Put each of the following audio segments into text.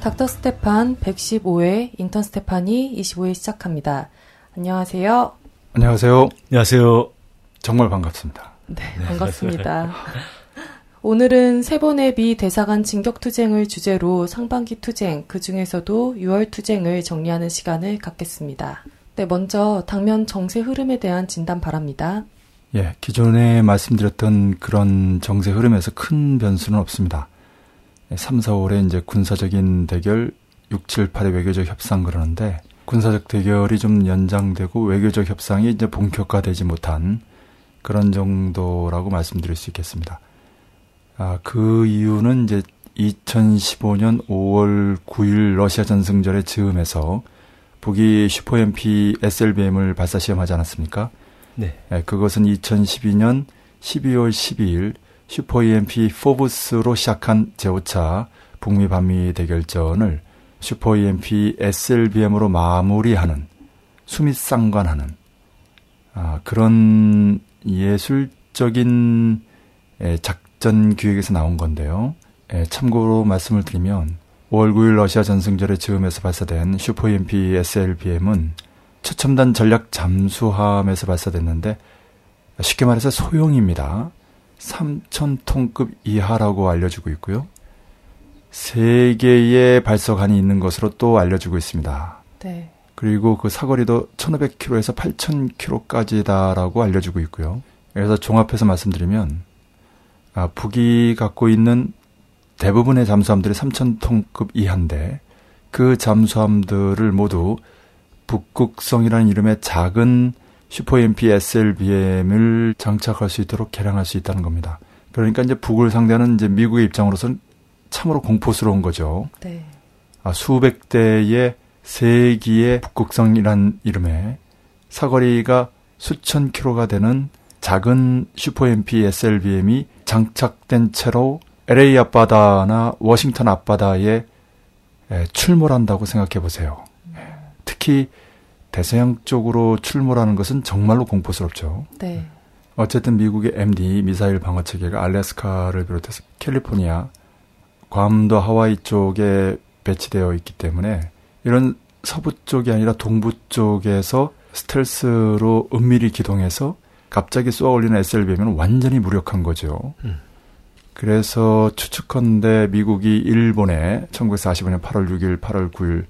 닥터 스테판 115회 인턴 스테판이 25회 시작합니다. 안녕하세요. 안녕하세요. 안녕하세요. 정말 반갑습니다. 네, 반갑습니다. 오늘은 세 번의 미 대사관 진격 투쟁을 주제로 상반기 투쟁, 그 중에서도 6월 투쟁을 정리하는 시간을 갖겠습니다. 네, 먼저 당면 정세 흐름에 대한 진단 바랍니다. 예, 기존에 말씀드렸던 그런 정세 흐름에서 큰 변수는 없습니다. 3, 4월에 이제 군사적인 대결, 6, 7, 8의 외교적 협상 그러는데 군사적 대결이 좀 연장되고 외교적 협상이 이제 본격화되지 못한 그런 정도라고 말씀드릴 수 있겠습니다. 아, 그 이유는 이제 2015년 5월 9일 러시아 전승절의 즈음에서 북이 슈퍼MP SLBM을 발사 시험하지 않았습니까? 네. 예, 그것은 2012년 12월 12일 슈퍼 EMP 포브스로 시작한 제5차 북미 반미 대결전을 슈퍼 EMP SLBM으로 마무리하는 수미상관하는 아, 그런 예술적인 예, 작전 기획에서 나온 건데요. 예, 참고로 말씀을 드리면 5월 9일 러시아 전승절의 즈음에서 발사된 슈퍼 EMP SLBM은 최첨단 전략 잠수함에서 발사됐는데 쉽게 말해서 소형입니다. 3,000톤급 이하라고 알려지고 있고요. 세 개의 발사관이 있는 것으로 또 알려지고 있습니다. 네. 그리고 그 사거리도 1,500km에서 8,000km까지다라고 알려지고 있고요. 그래서 종합해서 말씀드리면 아, 북이 갖고 있는 대부분의 잠수함들이 3,000톤급 이하인데 그 잠수함들을 모두 북극성이라는 이름의 작은 슈퍼 MP SLBM을 장착할 수 있도록 개량할 수 있다는 겁니다. 그러니까 이제 북을 상대하는 이제 미국의 입장으로서는 참으로 공포스러운 거죠. 네. 아, 수백 대의 세기의 북극성이란 이름의 사거리가 수천 킬로가 되는 작은 슈퍼 MP SLBM이 장착된 채로 LA 앞바다나 워싱턴 앞바다에 출몰한다고 생각해 보세요. 특히 대서양 쪽으로 출몰하는 것은 정말로 공포스럽죠. 네. 어쨌든 미국의 MD 미사일 방어 체계가 알래스카를 비롯해서 캘리포니아, 괌도 하와이 쪽에 배치되어 있기 때문에 이런 서부 쪽이 아니라 동부 쪽에서 스텔스로 은밀히 기동해서 갑자기 쏘아 올리는 SLBM은 완전히 무력한 거죠. 음. 그래서 추측컨대 미국이 일본에 1945년 8월 6일, 8월 9일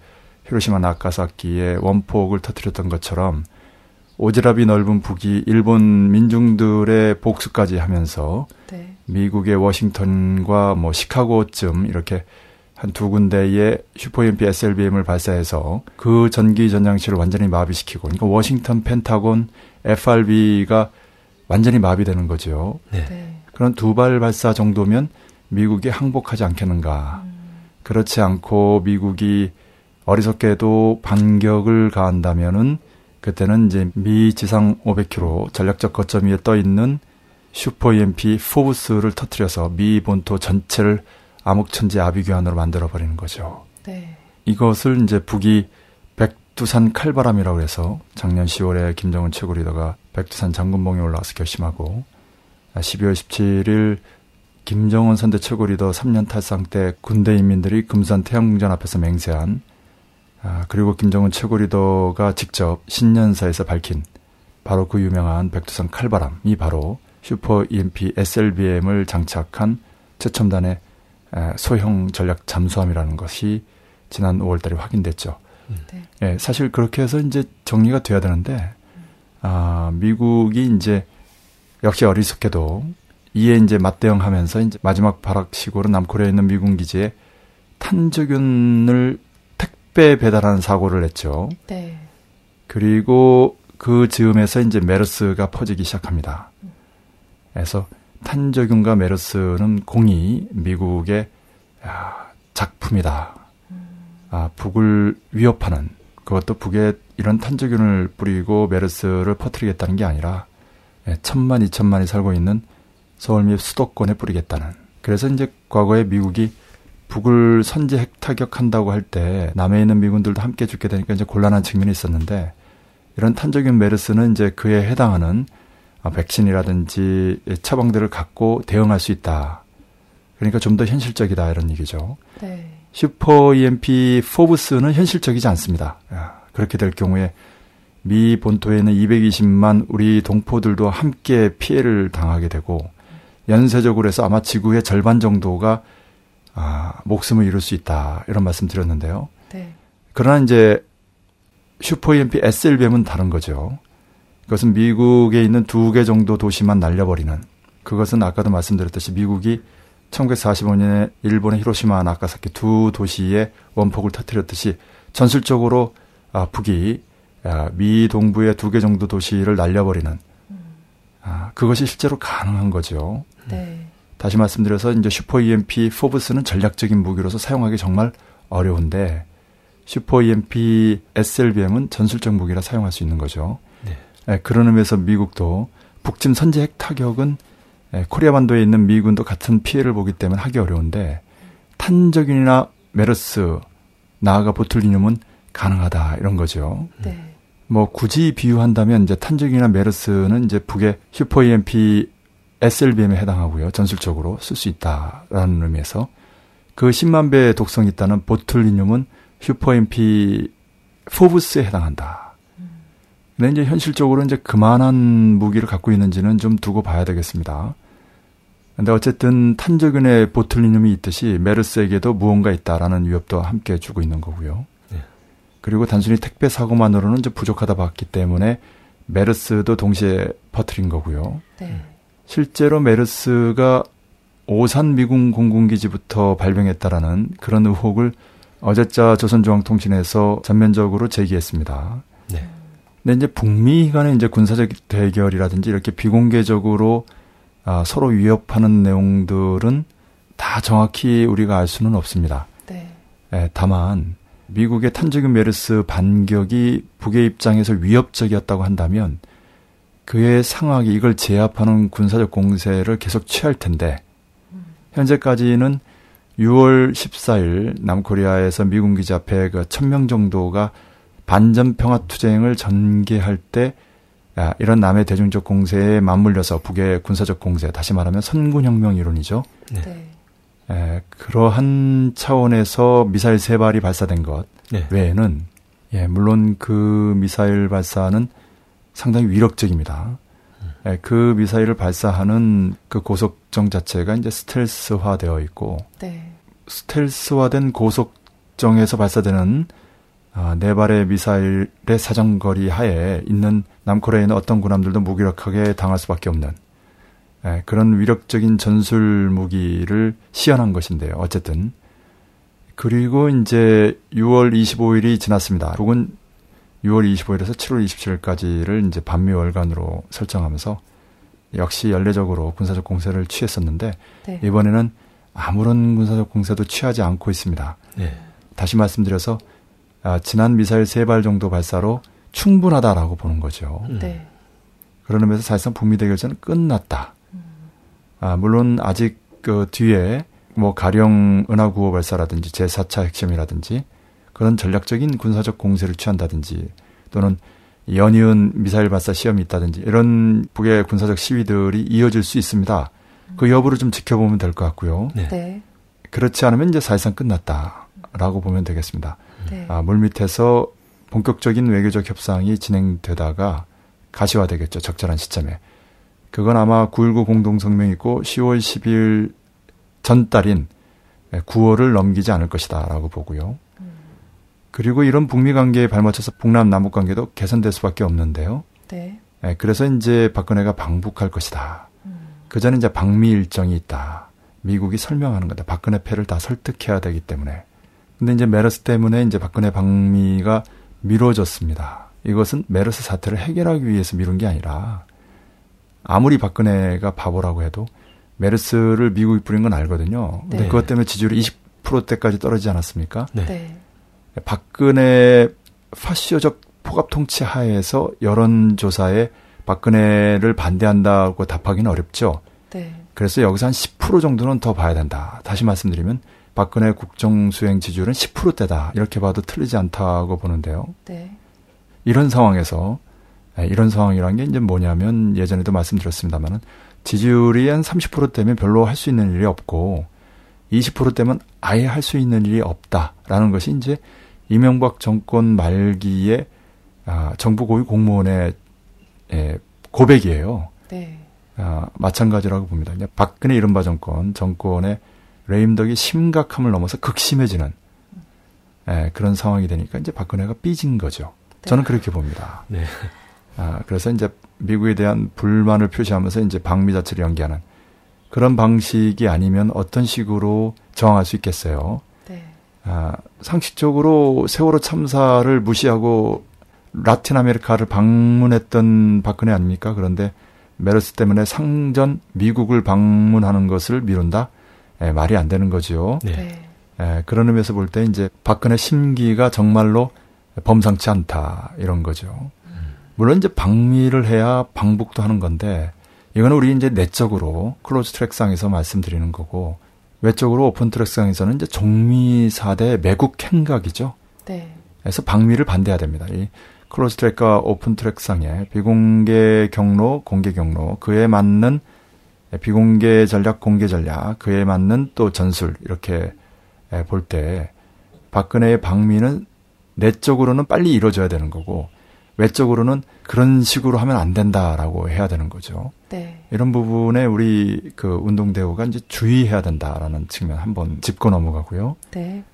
히로시마 나카사키에 원폭을 터뜨렸던 것처럼 오지랖이 넓은 북이 일본 민중들의 복수까지 하면서 네. 미국의 워싱턴과 뭐 시카고쯤 이렇게 한 두 군데의 슈퍼엠피 SLBM을 발사해서 그 전기 전장치를 완전히 마비시키고 그러니까 워싱턴 펜타곤 FRB가 완전히 마비되는 거죠. 네. 네. 그런 두 발 발사 정도면 미국이 항복하지 않겠는가. 음. 그렇지 않고 미국이 어리석게도 반격을 가한다면은 그때는 이제 미 지상 500km 전략적 거점 위에 떠 있는 슈퍼 EMP 포브스를 터트려서 미 본토 전체를 암흑천지 아비규환으로 만들어 버리는 거죠. 네. 이것을 이제 북이 백두산 칼바람이라고 해서 작년 10월에 김정은 최고 리더가 백두산 장군봉에 올라와서 결심하고 12월 17일 김정은 선대 최고 리더 3년 탈상 때 군대 인민들이 금수산 태양궁전 앞에서 맹세한 아, 그리고 김정은 최고 리더가 직접 신년사에서 밝힌 바로 그 유명한 백두산 칼바람이 바로 슈퍼 EMP SLBM을 장착한 최첨단의 소형 전략 잠수함이라는 것이 지난 5월달에 확인됐죠. 네. 예, 사실 그렇게 해서 이제 정리가 돼야 되는데 아, 미국이 이제 역시 어리석게도 이에 이제 맞대응하면서 이제 마지막 발악식으로 남코리아에 있는 미군 기지에 탄저균을 택배 배달하는 사고를 냈죠. 네. 그리고 그 즈음에서 이제 메르스가 퍼지기 시작합니다. 그래서 탄저균과 메르스는 공이 미국의 아, 작품이다. 아, 북을 위협하는 그것도 북에 이런 탄저균을 뿌리고 메르스를 퍼뜨리겠다는 게 아니라 예, 천만 이천만이 살고 있는 서울 및 수도권에 뿌리겠다는. 그래서 이제 과거에 미국이 북을 선제 핵타격한다고 할 때 남해 있는 미군들도 함께 죽게 되니까 이제 곤란한 측면이 있었는데 이런 탄저균 메르스는 이제 그에 해당하는 아, 백신이라든지 처방들을 갖고 대응할 수 있다. 그러니까 좀 더 현실적이다 이런 얘기죠. 네. 슈퍼 EMP 포브스는 현실적이지 않습니다. 그렇게 될 경우에 미 본토에는 220만 우리 동포들도 함께 피해를 당하게 되고 연쇄적으로 해서 아마 지구의 절반 정도가 아, 목숨을 잃을 수 있다 이런 말씀 드렸는데요. 네. 그러나 이제 슈퍼 EMP SLBM은 다른 거죠. 그것은 미국에 있는 두 개 정도 도시만 날려버리는 그것은 아까도 말씀드렸듯이 미국이 1945년에 일본의 히로시마 나카사키 두 도시에 원폭을 터뜨렸듯이 전술적으로 아, 북이 아, 미 동부의 두 개 정도 도시를 날려버리는 아, 그것이 실제로 가능한 거죠. 네. 다시 말씀드려서 이제 슈퍼 EMP 포브스는 전략적인 무기로서 사용하기 정말 어려운데 슈퍼 EMP SLBM은 전술적 무기라 사용할 수 있는 거죠. 네. 예, 그런 의미에서 미국도 북침 선제 핵 타격은 예, 코리아 반도에 있는 미군도 같은 피해를 보기 때문에 하기 어려운데 탄저균이나 메르스 나아가 보툴리늄은 가능하다 이런 거죠. 네. 뭐 굳이 비유한다면 이제 탄저균이나 메르스는 이제 북의 슈퍼 EMP SLBM에 해당하고요. 전술적으로 쓸 수 있다라는 의미에서 그 10만 배의 독성이 있다는 보툴리늄은 슈퍼 EMP 포브스에 해당한다. 근데 이제 현실적으로 이제 그만한 무기를 갖고 있는지는 좀 두고 봐야 되겠습니다. 근데 어쨌든 탄저균의 보툴리늄이 있듯이 메르스에게도 무언가 있다라는 위협도 함께 주고 있는 거고요. 네. 그리고 단순히 택배 사고만으로는 좀 부족하다 봤기 때문에 메르스도 동시에 퍼트린 거고요. 네. 실제로 메르스가 오산 미군 공군기지부터 발병했다라는 그런 의혹을 어제자 조선중앙통신에서 전면적으로 제기했습니다. 네. 근데 이제 북미 간의 이제 군사적 대결이라든지 이렇게 비공개적으로 아, 서로 위협하는 내용들은 다 정확히 우리가 알 수는 없습니다. 네. 예, 다만 미국의 탄저균 메르스 반격이 북의 입장에서 위협적이었다고 한다면 그의 상황이 이걸 제압하는 군사적 공세를 계속 취할 텐데 현재까지는 6월 14일 남코리아에서 미군 기지 앞에 그 1000명 정도가 반전 평화 투쟁을 전개할 때 야, 이런 남의 대중적 공세에 맞물려서 북의 군사적 공세, 다시 말하면 선군혁명 이론이죠. 네. 네. 에, 그러한 차원에서 미사일 세 발이 발사된 것 네. 외에는 예, 물론 그 미사일 발사는 상당히 위력적입니다. 예, 그 미사일을 발사하는 그 고속정 자체가 이제 스텔스화되어 있고 네. 스텔스화된 고속정에서 발사되는 아, 네 발의 미사일의 사정거리 하에 있는 남코리아에 있는 어떤 군함들도 무기력하게 당할 수밖에 없는 예, 그런 위력적인 전술 무기를 시연한 것인데요. 어쨌든 그리고 이제 6월 25일이 지났습니다. 북은 6월 25일에서 7월 27일까지를 이제 반미 월간으로 설정하면서 역시 연례적으로 군사적 공세를 취했었는데 네. 이번에는 아무런 군사적 공세도 취하지 않고 있습니다. 네. 다시 말씀드려서 아, 지난 미사일 세 발 정도 발사로 충분하다라고 보는 거죠. 음. 네. 그런 의미에서 사실상 북미 대결전은 끝났다. 아, 물론 아직 그 뒤에 뭐 가령 은하구호 발사라든지 제4차 핵심이라든지 그런 전략적인 군사적 공세를 취한다든지 또는 연이은 미사일 발사 시험이 있다든지 이런 북의 군사적 시위들이 이어질 수 있습니다. 그 여부를 좀 지켜보면 될 것 같고요. 네. 네. 그렇지 않으면 이제 사실상 끝났다라고 보면 되겠습니다. 네. 아, 물밑에서 본격적인 외교적 협상이 진행되다가 가시화되겠죠. 적절한 시점에. 그건 아마 9.19 공동성명이 있고 10월 10일 전달인 9월을 넘기지 않을 것이다라고 보고요. 그리고 이런 북미 관계에 발맞춰서 북남 남북 관계도 개선될 수밖에 없는데요. 네. 예, 그래서 이제 박근혜가 방북할 것이다. 그 전에 이제 방미 일정이 있다. 미국이 설명하는 거다. 박근혜 패를 다 설득해야 되기 때문에. 근데 이제 메르스 때문에 이제 박근혜 방미가 미뤄졌습니다. 이것은 메르스 사태를 해결하기 위해서 미룬 게 아니라 아무리 박근혜가 바보라고 해도 메르스를 미국이 뿌린 건 알거든요. 근데 네. 그것 때문에 지지율이 20%대까지 떨어지지 않았습니까? 네. 네. 박근혜 파시오적 포갑 통치 하에서 여론조사에 박근혜를 반대한다고 답하기는 어렵죠. 네. 그래서 여기서 한 10% 정도는 더 봐야 된다. 다시 말씀드리면 박근혜 국정수행 지지율은 10%대다. 이렇게 봐도 틀리지 않다고 보는데요. 네. 이런 상황에서 예, 이런 상황이란 게 이제 뭐냐면 예전에도 말씀드렸습니다만은 지지율이 한 30%대면 별로 할 수 있는 일이 없고 20%대면 아예 할 수 있는 일이 없다라는 것이 이제 이명박 정권 말기에 아, 정부 고위 공무원의 예, 고백이에요. 네. 아, 마찬가지라고 봅니다. 박근혜 이른바 정권, 정권의 레임덕이 심각함을 넘어서 극심해지는 예, 그런 상황이 되니까 이제 박근혜가 삐진 거죠. 네. 저는 그렇게 봅니다. 네. 아, 그래서 이제 미국에 대한 불만을 표시하면서 이제 방미 자체를 연기하는 그런 방식이 아니면 어떤 식으로 저항할 수 있겠어요. 네. 아, 상식적으로 세월호 참사를 무시하고 라틴 아메리카를 방문했던 박근혜 아닙니까? 그런데 메르스 때문에 상전 미국을 방문하는 것을 미룬다? 예, 말이 안 되는 거지요. 네. 예, 그런 의미에서 볼 때 이제 박근혜 심기가 정말로 범상치 않다 이런 거죠. 물론 이제 방미를 해야 방북도 하는 건데 이거는 우리 이제 내적으로 close track상에서 말씀드리는 거고 외적으로 open track상에서는 이제 종미 사 대 매국 행각이죠. 네. 그래서 방미를 반대해야 됩니다. 이 close track과 open track상에 비공개 경로, 공개 경로 그에 맞는 비공개 전략, 공개 전략 그에 맞는 또 전술 이렇게 볼 때 박근혜의 방미는 내적으로는 빨리 이루어져야 되는 거고 외적으로는 그런 식으로 하면 안 된다라고 해야 되는 거죠. 네. 이런 부분에 우리 그 운동 대오가 이제 주의해야 된다라는 측면 한번 짚고 넘어가고요. 네.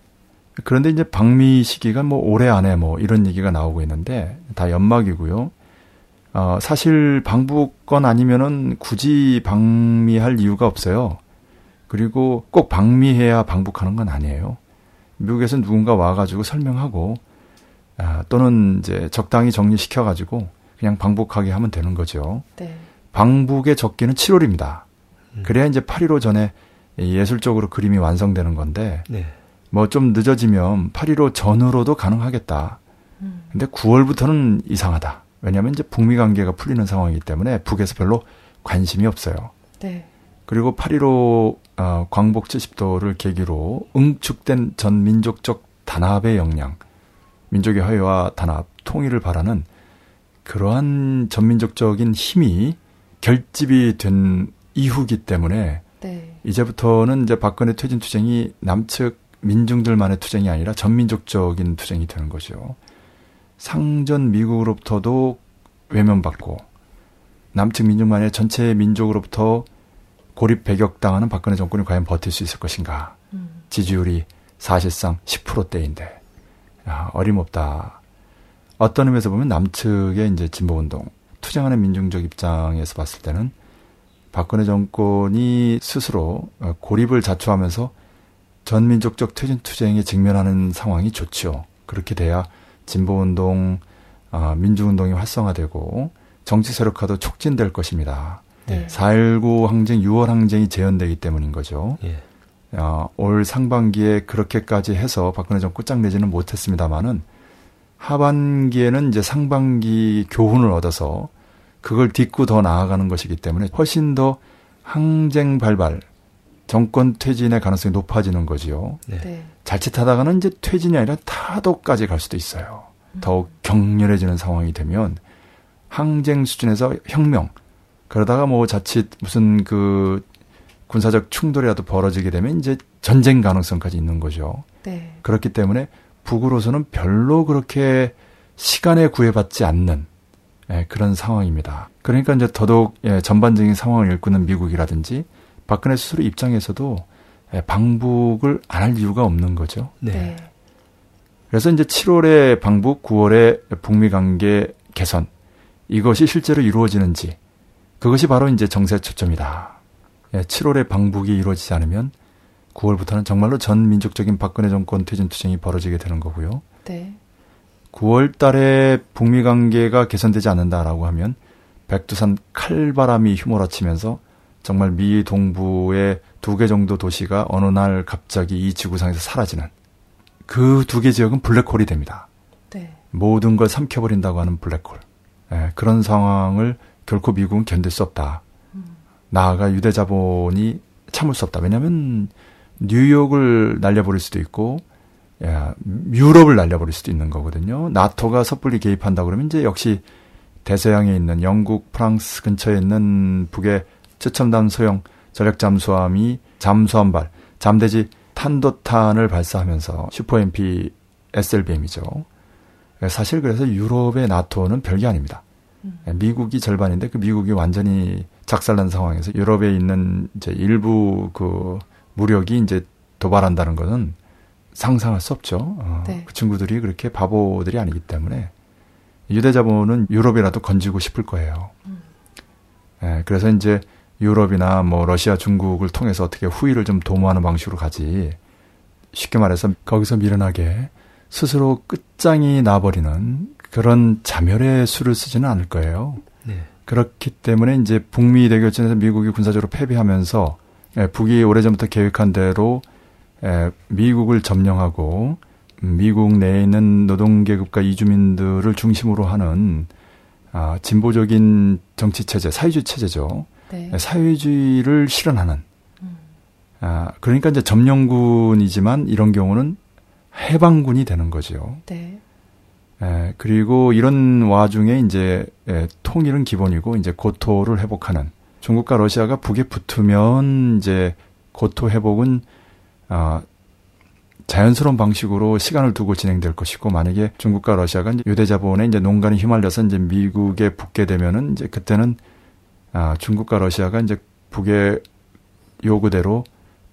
그런데 이제 방미 시기가 뭐 올해 안에 뭐 이런 얘기가 나오고 있는데 다 연막이고요. 어, 사실 방북건 아니면은 굳이 방미할 이유가 없어요. 그리고 꼭 방미해야 방북하는 건 아니에요. 미국에서 누군가 와가지고 설명하고 아, 또는 이제 적당히 정리시켜 가지고 그냥 방북하게 하면 되는 거죠. 네. 방북의 적기는 7월입니다. 음. 그래야 이제 8.15 전에 예술적으로 그림이 완성되는 건데 네. 뭐좀 늦어지면 8.15 전으로도 가능하겠다. 음. 근데 9월부터는 이상하다. 왜냐하면 이제 북미 관계가 풀리는 상황이기 때문에 북에서 별로 관심이 없어요. 네. 그리고 8.15 어, 광복 70도를 계기로 응축된 전 민족적 단합의 역량, 민족의 화해와 단합, 통일을 바라는 그러한 전민족적인 힘이 결집이 된 이후기 때문에 네. 이제부터는 이제 박근혜 퇴진 투쟁이 남측 민중들만의 투쟁이 아니라 전민족적인 투쟁이 되는 거죠. 상전 미국으로부터도 외면받고 남측 민중만의 전체 민족으로부터 고립 배격당하는 박근혜 정권이 과연 버틸 수 있을 것인가. 음. 지지율이 사실상 10%대인데 야, 어림없다. 어떤 의미에서 보면 남측의 이제 진보운동, 투쟁하는 민중적 입장에서 봤을 때는 박근혜 정권이 스스로 고립을 자초하면서 전민족적 퇴진 투쟁에 직면하는 상황이 좋죠. 그렇게 돼야 진보운동, 아, 민주운동이 활성화되고 정치 세력화도 촉진될 것입니다. 네. 4.19 항쟁, 6월 항쟁이 재현되기 때문인 거죠. 예. 어, 올 상반기에 그렇게까지 해서 박근혜 정권 끝장내지는 못했습니다만은 하반기에는 이제 상반기 교훈을 얻어서 그걸 딛고 더 나아가는 것이기 때문에 훨씬 더 항쟁 발발, 정권 퇴진의 가능성이 높아지는 거지요. 네. 네. 자칫하다가는 이제 퇴진이 아니라 타도까지 갈 수도 있어요. 음. 더욱 격렬해지는 상황이 되면 항쟁 수준에서 혁명, 그러다가 뭐 자칫 무슨 그 군사적 충돌이라도 벌어지게 되면 이제 전쟁 가능성까지 있는 거죠. 네. 그렇기 때문에 북으로서는 별로 그렇게 시간에 구애받지 않는 예, 그런 상황입니다. 그러니까 이제 더더욱 예, 전반적인 상황을 일구는 미국이라든지 박근혜 스스로 입장에서도 예, 방북을 안 할 이유가 없는 거죠. 네. 네. 그래서 이제 7월에 방북, 9월에 북미 관계 개선 이것이 실제로 이루어지는지 그것이 바로 이제 정세 초점이다. 7월에 예, 방북이 이루어지지 않으면 9월부터는 정말로 전 민족적인 박근혜 정권 퇴진 투쟁이 벌어지게 되는 거고요. 네. 9월 달에 북미 관계가 개선되지 않는다라고 하면 백두산 칼바람이 휘몰아치면서 정말 미 동부의 두 개 정도 도시가 어느 날 갑자기 이 지구상에서 사라지는 그 두 개 지역은 블랙홀이 됩니다. 네. 모든 걸 삼켜버린다고 하는 블랙홀. 네, 그런 상황을 결코 미국은 견딜 수 없다. 나아가 유대 자본이 참을 수 없다. 왜냐하면 뉴욕을 날려버릴 수도 있고 야, 유럽을 날려버릴 수도 있는 거거든요. 나토가 섣불리 개입한다 그러면 이제 역시 대서양에 있는 영국, 프랑스 근처에 있는 북의 최첨단 소형 전략 잠수함이 잠수함 발 잠대지 탄도탄을 발사하면서 슈퍼 MP SLBM이죠. 사실 그래서 유럽의 나토는 별게 아닙니다. 음. 미국이 절반인데 그 미국이 완전히 작살난 상황에서 유럽에 있는 이제 일부 그 무력이 이제 도발한다는 것은 상상할 수 없죠. 어, 네. 그 친구들이 그렇게 바보들이 아니기 때문에 유대 자본은 유럽이라도 건지고 싶을 거예요. 음. 예, 그래서 이제 유럽이나 뭐 러시아, 중국을 통해서 어떻게 후위를 좀 도모하는 방식으로 가지. 쉽게 말해서 거기서 미련하게 스스로 끝장이 나버리는 그런 자멸의 수를 쓰지는 않을 거예요. 네. 그렇기 때문에 이제 북미 대결전에서 미국이 군사적으로 패배하면서 예, 북이 오래전부터 계획한 대로 예, 미국을 점령하고 미국 내에 있는 노동계급과 이주민들을 중심으로 하는 아, 진보적인 정치 체제, 사회주의 체제죠. 네. 예, 사회주의를 실현하는. 음. 아, 그러니까 이제 점령군이지만 이런 경우는 해방군이 되는 거죠. 네. 에, 그리고 이런 와중에 이제 에, 통일은 기본이고 이제 고토를 회복하는. 중국과 러시아가 북에 붙으면 이제 고토 회복은 아 자연스러운 방식으로 시간을 두고 진행될 것이고 만약에 중국과 러시아가 이제 유대 자본에 이제 농간에 휘말려서 이제 미국에 붙게 되면은 이제 그때는 아 중국과 러시아가 이제 북의 요구대로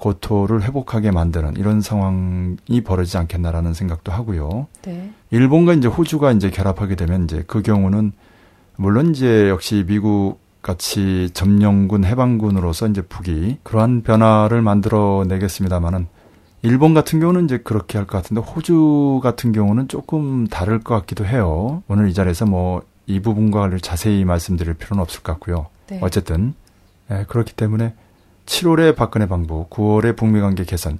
고토를 회복하게 만드는 이런 상황이 벌어지지 않겠나라는 생각도 하고요. 네. 일본과 이제 호주가 이제 결합하게 되면 이제 그 경우는 물론 이제 역시 미국 같이 점령군 해방군으로서 이제 북이 그러한 변화를 만들어 내겠습니다만은 일본 같은 경우는 이제 그렇게 할 것 같은데 호주 같은 경우는 조금 다를 것 같기도 해요. 오늘 이 자리에서 뭐 이 부분과 관련 자세히 말씀드릴 필요는 없을 것 같고요. 네. 어쨌든 예, 그렇기 때문에 7월에 박근혜 방북, 9월에 북미 관계 개선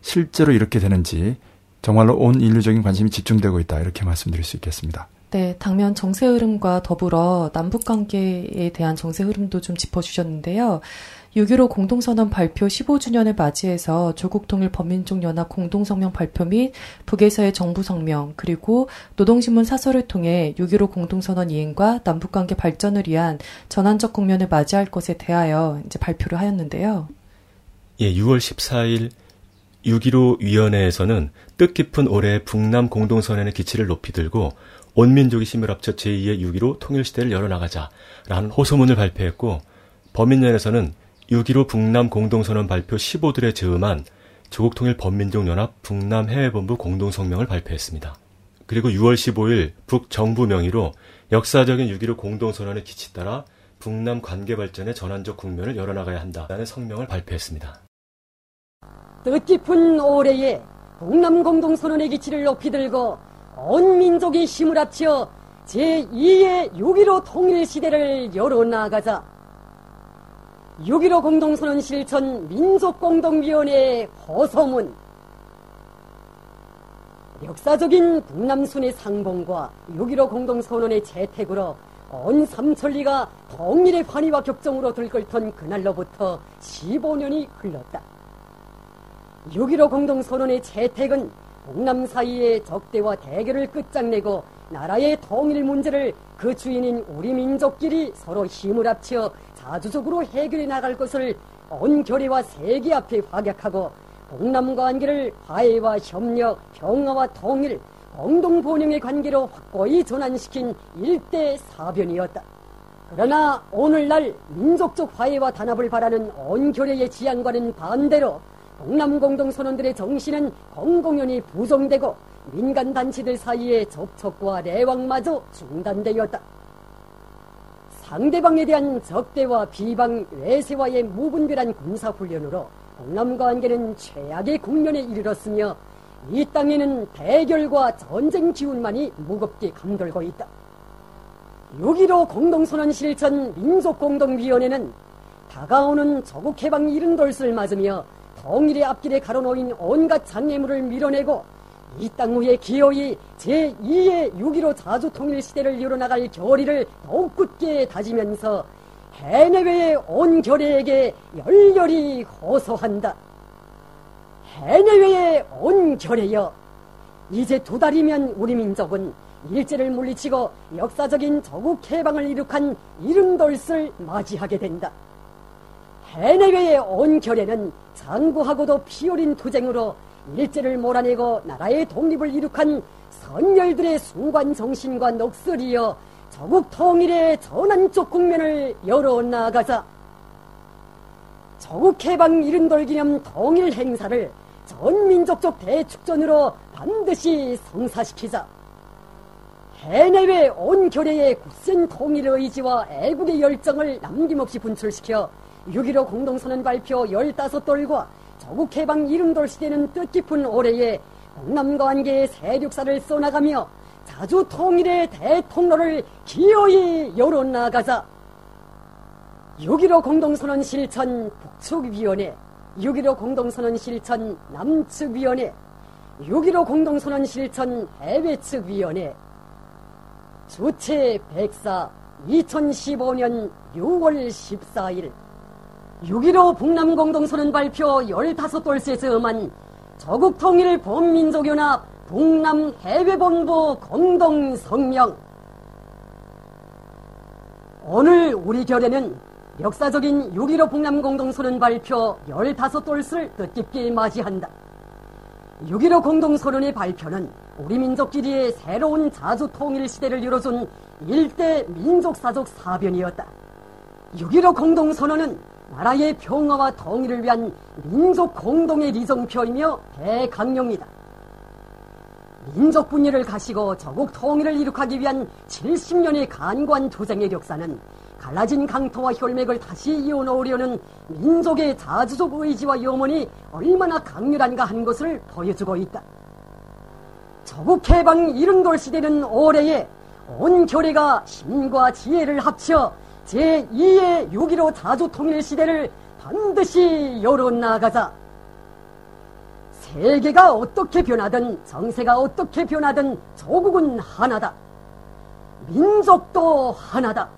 실제로 이렇게 되는지 정말로 온 인류적인 관심이 집중되고 있다 이렇게 말씀드릴 수 있겠습니다. 네, 당면 정세 흐름과 더불어 남북 관계에 대한 정세 흐름도 좀 짚어주셨는데요. 6.15 공동선언 발표 15주년을 맞이해서 조국 통일 범민족연합 공동성명 발표 및 북에서의 정부 성명 그리고 노동신문 사설을 통해 6.15 공동선언 이행과 남북관계 발전을 위한 전환적 국면을 맞이할 것에 대하여 이제 발표를 하였는데요. 예, 6월 14일 6.15 위원회에서는 뜻깊은 올해 북남 공동선언의 기치를 높이 들고 온 민족이 힘을 합쳐 제2의 6.15 통일시대를 열어나가자라는 호소문을 발표했고 범민연에서는 6.15 북남 공동선언 발표 15들에 즈음한 조국통일 범민족연합 북남 해외본부 공동성명을 발표했습니다. 그리고 6월 15일 북정부 명의로 역사적인 6.15 공동선언의 기치 따라 북남 관계 발전의 전환적 국면을 열어나가야 한다는 성명을 발표했습니다. 뜻깊은 올해에 북남 공동선언의 기치를 높이 들고 온 민족의 힘을 합쳐 제2의 6.15 통일 시대를 열어나가자. 6.15 공동선언 실천 민족공동위원회 허서문 역사적인 북남순의 상봉과 6.15 공동선언의 재택으로 온 삼천리가 통일의 환희와 격정으로 들끓던 그날로부터 15년이 흘렀다. 6.15 공동선언의 재택은 북남 사이의 적대와 대결을 끝장내고 나라의 통일 문제를 그 주인인 우리 민족끼리 서로 힘을 합쳐 자주적으로 해결해 나갈 것을 온 결의와 세계 앞에 확약하고 동남 관계를 화해와 협력, 평화와 통일, 공동 번영의 관계로 확고히 전환시킨 일대 사변이었다. 그러나 오늘날 민족적 화해와 단합을 바라는 온 결의의 지향과는 반대로 동남 공동선언들의 정신은 공공연히 부정되고 민간 단체들 사이의 접촉과 내왕마저 중단되었다. 상대방에 대한 적대와 비방, 외세와의 무분별한 군사훈련으로 동남 관계는 최악의 국면에 이르렀으며 이 땅에는 대결과 전쟁 기운만이 무겁게 감돌고 있다. 6.15 공동선언 실천 민족공동위원회는 다가오는 조국 해방 이른 돌을 맞으며 통일의 앞길에 가로놓인 온갖 장애물을 밀어내고 이땅 위에 기어이 제2의 6.15 자주통일 시대를 이뤄나갈 결의를 더욱 굳게 다지면서 해내외의 온 결의에게 열렬히 호소한다. 해내외의 온 결의여 이제 두 달이면 우리 민족은 일제를 물리치고 역사적인 조국 해방을 이룩한 이른돌을 맞이하게 된다. 해내외의 온 결에는 장구하고도 피어린 투쟁으로 일제를 몰아내고 나라의 독립을 이룩한 선열들의 순관 정신과 넋을이어 조국 통일의 전환적 국면을 열어 나가자 조국 해방 이른돌 기념 통일 행사를 전민족적 대축전으로 반드시 성사시키자. 해내외 온 결의의 굳센 통일 의지와 애국의 열정을 남김없이 분출시켜 6.15 공동선언 발표 15돌과 조국 해방 이름돌 시대는 뜻깊은 올해에 동남관계의 세력사를 써나가며 자주 통일의 대통로를 기어이 열어나가자. 6.15 공동선언 실천 북측위원회, 6.15 공동선언 실천 남측위원회, 6.15 공동선언 실천 해외측위원회, 주체 104 2015년 6월 14일 6.15 북남 공동선언 발표 15돌세에서 음한 저국통일 범민족연합 북남 해외본부 공동성명 오늘 우리 결에는 역사적인 6.15 북남 공동선언 발표 15돌을 뜻깊게 맞이한다. 6.15 공동선언의 발표는 우리 민족끼리의 새로운 자주 통일 시대를 이뤄준 일대 민족사적 사변이었다. 6.15 공동선언은 나라의 평화와 통일을 위한 민족 공동의 리정표이며 대강령이다. 민족 분열을 가시고 저국 통일을 이룩하기 위한 70년의 간관 투쟁의 역사는 갈라진 강토와 혈맥을 다시 이어놓으려는 민족의 자주적 의지와 염원이 얼마나 강렬한가 한 것을 보여주고 있다. 저국 해방 이른돌 시대는 올해에 온 교례가 힘과 지혜를 합쳐 제2의 6.15 자주통일 시대를 반드시 열어나가자. 세계가 어떻게 변하든 정세가 어떻게 변하든 조국은 하나다. 민족도 하나다.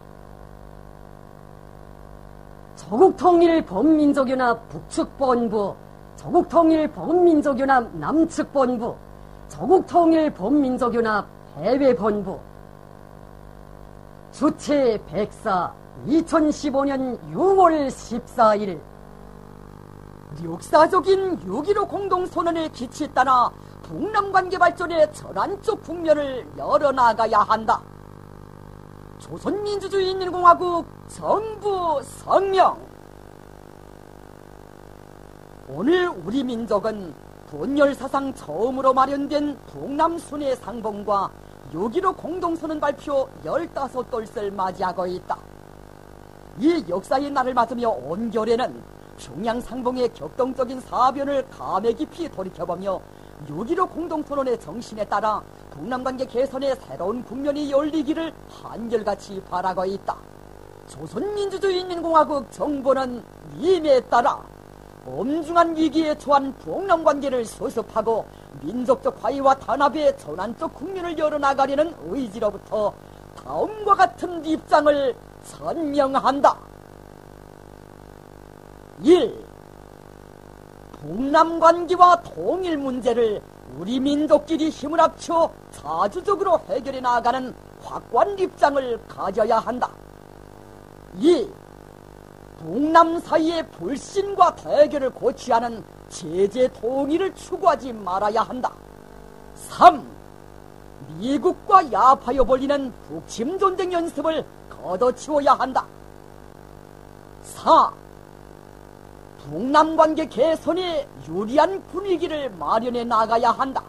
조국통일 범민족연합 북측본부, 조국통일 범민족연합 남측본부, 조국통일 범민족연합 해외본부, 주체 104 2015년 6월 14일 역사적인 6.15 공동선언의 기치 따라 북남관계 발전의 전환적 국면을 열어나가야 한다. 조선민주주의 인민공화국 정부 성명 오늘 우리 민족은 분열사상 처음으로 마련된 북남순회 상봉과 6.15 공동선언 발표 15돌을 맞이하고 있다. 이 역사의 날을 맞으며 온결에는 평양 상봉의 격동적인 사변을 감에 깊이 돌이켜보며 6.15 공동선언의 정신에 따라 북남관계 개선의 새로운 국면이 열리기를 한결같이 바라고 있다. 조선민주주의 인민공화국 정부는 임에 따라 엄중한 위기에 처한 북남관계를 수습하고 민족적 화해와 단합의 전환적 국면을 열어나가려는 의지로부터 다음과 같은 입장을 선명한다. 1. 북남관계와 통일 문제를 우리 민족끼리 힘을 합쳐 자주적으로 해결해 나가는 확고한 입장을 가져야 한다. 2. 북남 사이의 불신과 대결을 고취하는 제재 통일을 추구하지 말아야 한다. 3. 미국과 야파여 벌리는 북침 전쟁 연습을 걷어치워야 한다. 4. 북남 관계 개선에 유리한 분위기를 마련해 나가야 한다.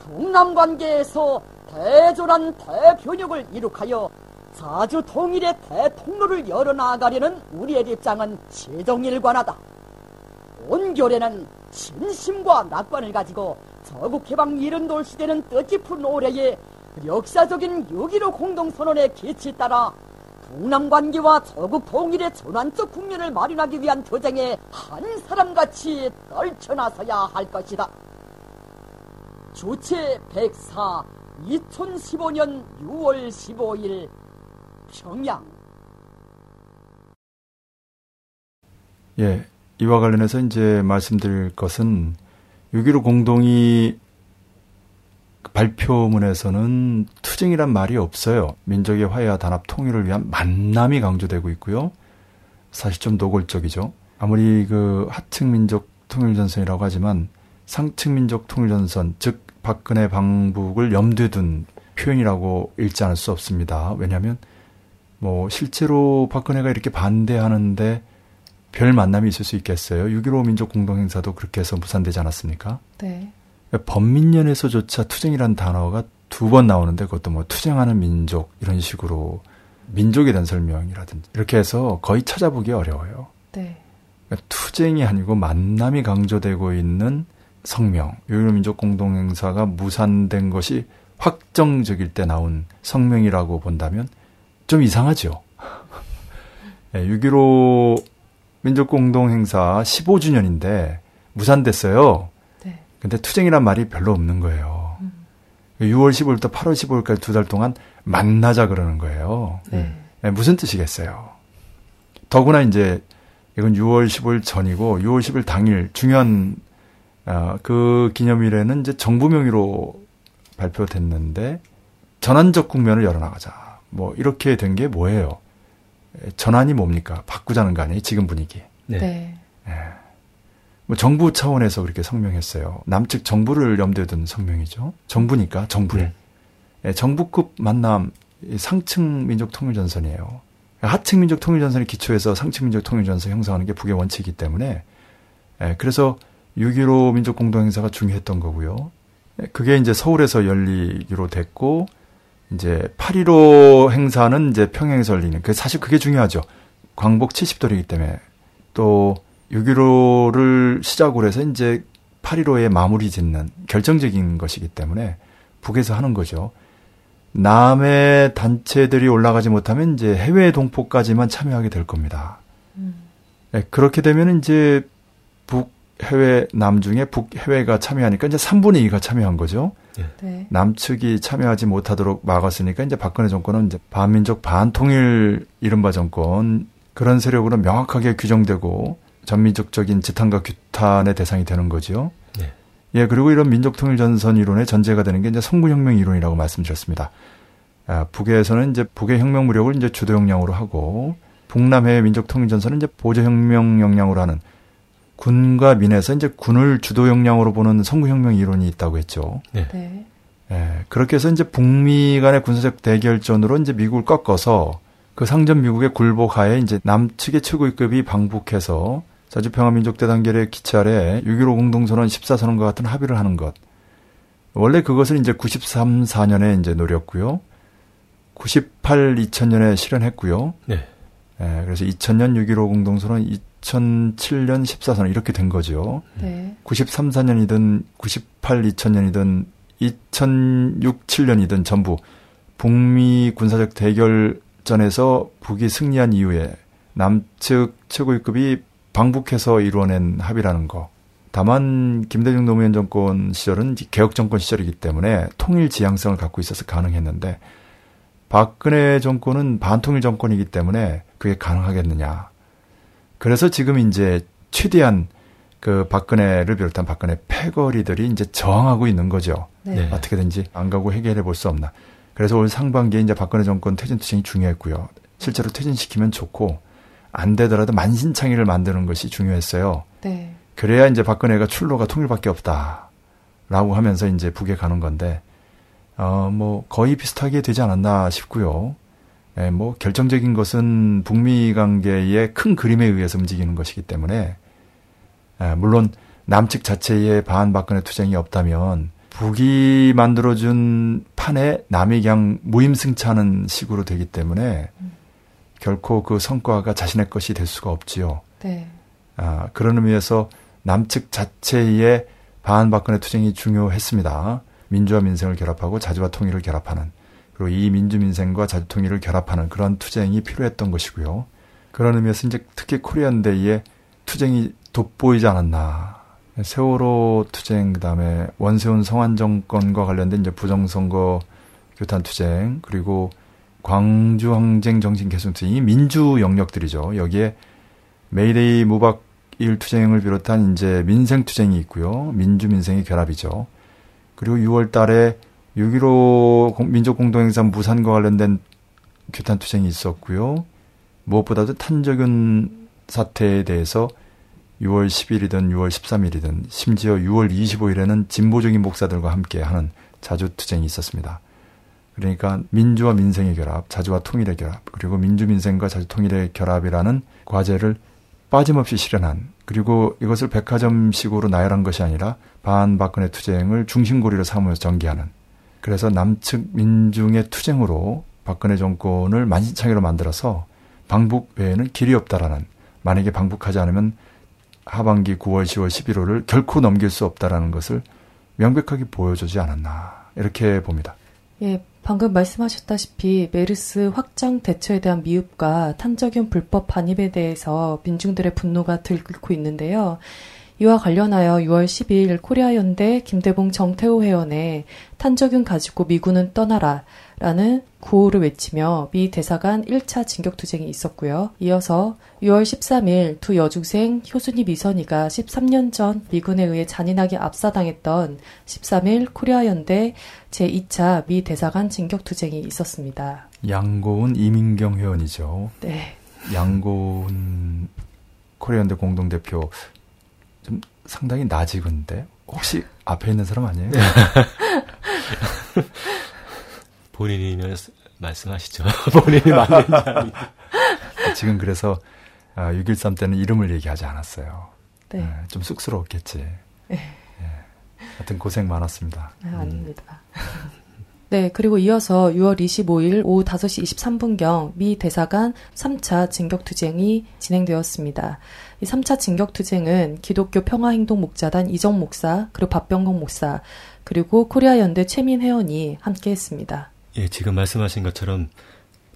북남 관계에서 대조란 대변혁을 이룩하여 사주 통일의 대통로를 열어나가려는 우리의 입장은 시정일관하다. 온결에는 진심과 낙관을 가지고 저국해방 이른돌 시대는 뜻깊은 올해에 역사적인 6.15 공동선언의 기치 따라 북남관계와 저국 통일의 전환적 국면을 마련하기 위한 투쟁에 한 사람같이 떨쳐나서야 할 것이다. 주체 104 2015년 6월 15일 평양 예, 이와 관련해서 이제 말씀드릴 것은 6.15 공동이 발표문에서는 투쟁이란 말이 없어요. 민족의 화해와 단합 통일을 위한 만남이 강조되고 있고요. 사실 좀 노골적이죠. 아무리 그 하층 민족 통일 전선이라고 하지만 상층 민족 통일 전선 즉 박근혜 방북을 염두에 둔 표현이라고 읽지 않을 수 없습니다. 왜냐하면 뭐 실제로 박근혜가 이렇게 반대하는데 별 만남이 있을 수 있겠어요. 6.15 민족 공동행사도 그렇게 해서 무산되지 않았습니까? 네. 범민련에서조차 투쟁이라는 단어가 두 번 나오는데 그것도 뭐 투쟁하는 민족 이런 식으로 민족에 대한 설명이라든지 이렇게 해서 거의 찾아보기 어려워요. 네. 그러니까 투쟁이 아니고 만남이 강조되고 있는 성명, 6.15 민족 공동행사가 무산된 것이 확정적일 때 나온 성명이라고 본다면 좀 이상하죠. 네, 6.15 민족공동행사 15주년인데 무산됐어요. 네. 근데 투쟁이란 말이 별로 없는 거예요. 음. 6월 15일부터 8월 15일까지 두 달 동안 만나자 그러는 거예요. 네. 네, 무슨 뜻이겠어요? 더구나 이제 이건 6월 15일 전이고 6월 10일 당일 중요한 어, 그 기념일에는 이제 정부 명의로 발표됐는데 전환적 국면을 열어나가자. 뭐 이렇게 된 게 뭐예요? 전환이 뭡니까? 바꾸자는 거 아니에요? 지금 분위기. 네. 네. 예. 뭐 정부 차원에서 그렇게 성명했어요. 남측 정부를 염두에 둔 성명이죠. 정부니까 정부에. 네. 예, 정부급 만남 상층 민족 통일 전선이에요. 하층 민족 통일 전선의 기초에서 상층 민족 통일 전선 형성하는 게 북의 원칙이기 때문에 예, 그래서 6.15 민족 공동 행사가 중요했던 거고요. 예, 그게 이제 서울에서 열리기로 됐고 이제 8.15 행사는 이제 평양에서 열리는 그 사실 그게 중요하죠. 광복 70돌이기 때문에 또 6.15를 시작으로 해서 이제 8.15에 마무리 짓는 결정적인 것이기 때문에 북에서 하는 거죠. 남의 단체들이 올라가지 못하면 이제 해외 동포까지만 참여하게 될 겁니다. 음. 네, 그렇게 되면 이제 북 해외 남 중에 북 해외가 참여하니까 이제 3분의 2가 참여한 거죠. 네. 네. 남측이 참여하지 못하도록 막았으니까 이제 박근혜 정권은 이제 반민족 반통일 이른바 정권 그런 세력으로 명확하게 규정되고 전민족적인 지탄과 규탄의 대상이 되는 거죠. 네. 예, 그리고 이런 민족통일 전선 이론의 전제가 되는 게 이제 성구혁명 이론이라고 말씀드렸습니다. 아, 북에서는 이제 북의 혁명 무력을 이제 주도 역량으로 하고 북남해 민족통일 전선은 이제 보조 혁명 역량으로 하는 군과 민에서 이제 군을 주도 역량으로 보는 성구혁명 이론이 있다고 했죠. 네. 네. 예, 그렇게 해서 이제 북미 간의 군사적 대결전으로 이제 미국을 꺾어서 그 상전 미국의 굴복하에 이제 남측의 최고위급이 방북해서 자주평화민족대단결의 기체 아래 6.15 공동선언 14선언과 같은 합의를 하는 것. 원래 그것을 이제 93, 4년에 이제 노렸고요. 98, 2000년에 실현했고요. 네. 예, 그래서 2000년 6.15 공동선언, 2007년 14선언 이렇게 된 거죠. 네. 93, 4년이든 98, 2000년이든 2006, 7년이든 전부 북미 군사적 대결전에서 북이 승리한 이후에 남측 최고위급이 방북해서 이루어낸 합의라는 거. 다만 김대중 노무현 정권 시절은 개혁 정권 시절이기 때문에 통일 지향성을 갖고 있어서 가능했는데 박근혜 정권은 반통일 정권이기 때문에 그게 가능하겠느냐. 그래서 지금 이제 최대한 그 박근혜를 비롯한 박근혜 패거리들이 이제 저항하고 있는 거죠. 네. 어떻게든지 안 가고 해결해 볼 수 없나. 그래서 올 상반기에 이제 박근혜 정권 퇴진 투쟁이 중요했고요. 실제로 퇴진시키면 좋고 안 되더라도 만신창이를 만드는 것이 중요했어요. 네. 그래야 이제 박근혜가 출로가 통일밖에 없다. 라고 하면서 이제 북에 가는 건데, 어, 뭐, 거의 비슷하게 되지 않았나 싶고요. 예, 뭐 결정적인 것은 북미 관계의 큰 그림에 의해서 움직이는 것이기 때문에 예, 물론 남측 자체의 반박근혜 투쟁이 없다면 북이 만들어준 판에 남이 그냥 무임승차하는 식으로 되기 때문에 음. 결코 그 성과가 자신의 것이 될 수가 없지요. 네. 아, 그런 의미에서 남측 자체의 반박근혜 투쟁이 중요했습니다. 민주화 민생을 결합하고 자주와 통일을 결합하는 그리고 이 민주민생과 자주통일을 결합하는 그런 투쟁이 필요했던 것이고요. 그런 의미에서 이제 특히 코리안데이에 투쟁이 돋보이지 않았나. 세월호 투쟁, 그 다음에 원세훈 성환 정권과 관련된 이제 부정선거 규탄 투쟁, 그리고 광주 항쟁 정신 계승 투쟁이 민주 영역들이죠. 여기에 메이데이 무박 일 투쟁을 비롯한 이제 민생 투쟁이 있고요. 민주 민생의 결합이죠. 그리고 6월 달에 6.15 민족공동행사 무산과 관련된 규탄 투쟁이 있었고요. 무엇보다도 탄저균 사태에 대해서 6월 10일이든 6월 13일이든 심지어 6월 25일에는 진보적인 목사들과 함께 하는 자주 투쟁이 있었습니다. 그러니까 민주와 민생의 결합, 자주와 통일의 결합, 그리고 민주 민생과 자주 통일의 결합이라는 과제를 빠짐없이 실현한 그리고 이것을 백화점식으로 나열한 것이 아니라 반 박근혜 투쟁을 중심고리로 삼으면서 전개하는 그래서 남측 민중의 투쟁으로 박근혜 정권을 만신창이로 만들어서 방북 외에는 길이 없다라는 만약에 방북하지 않으면 하반기 9월, 10월, 11월을 결코 넘길 수 없다라는 것을 명백하게 보여주지 않았나 이렇게 봅니다. 예, 방금 말씀하셨다시피 메르스 확장 대처에 대한 미흡과 탄저균 불법 반입에 대해서 민중들의 분노가 들끓고 있는데요. 이와 관련하여 6월 10일 코리아 연대 김대봉 정태호 회원의 탄저균 가지고 미군은 떠나라 라는 구호를 외치며 미 대사관 1차 진격투쟁이 있었고요. 이어서 6월 13일 두 여중생 효순이 미선이가 13년 전 미군에 의해 잔인하게 압사당했던 13일 코리아 연대 제2차 미 대사관 진격투쟁이 있었습니다. 양고은 이민경 회원이죠. 네. 양고은 코리아 연대 공동대표 좀 상당히 나직은데 혹시 앞에 있는 사람 아니에요? 본인이면 말씀하시죠. 본인이 맞는 자리. 지금 그래서 6.13 아, 때는 이름을 얘기하지 않았어요. 네. 네좀 쑥스러웠겠지. 네. 예. 하여튼 고생 많았습니다. 네, 아닙니다. 네, 그리고 이어서 6월 25일 오후 5시 23분경 미 대사관 3차 진격투쟁이 진행되었습니다. 이 3차 진격투쟁은 기독교 평화행동 목자단 이정 목사, 그리고 박병건 목사, 그리고 코리아 연대 최민 회원이 함께 했습니다. 예, 지금 말씀하신 것처럼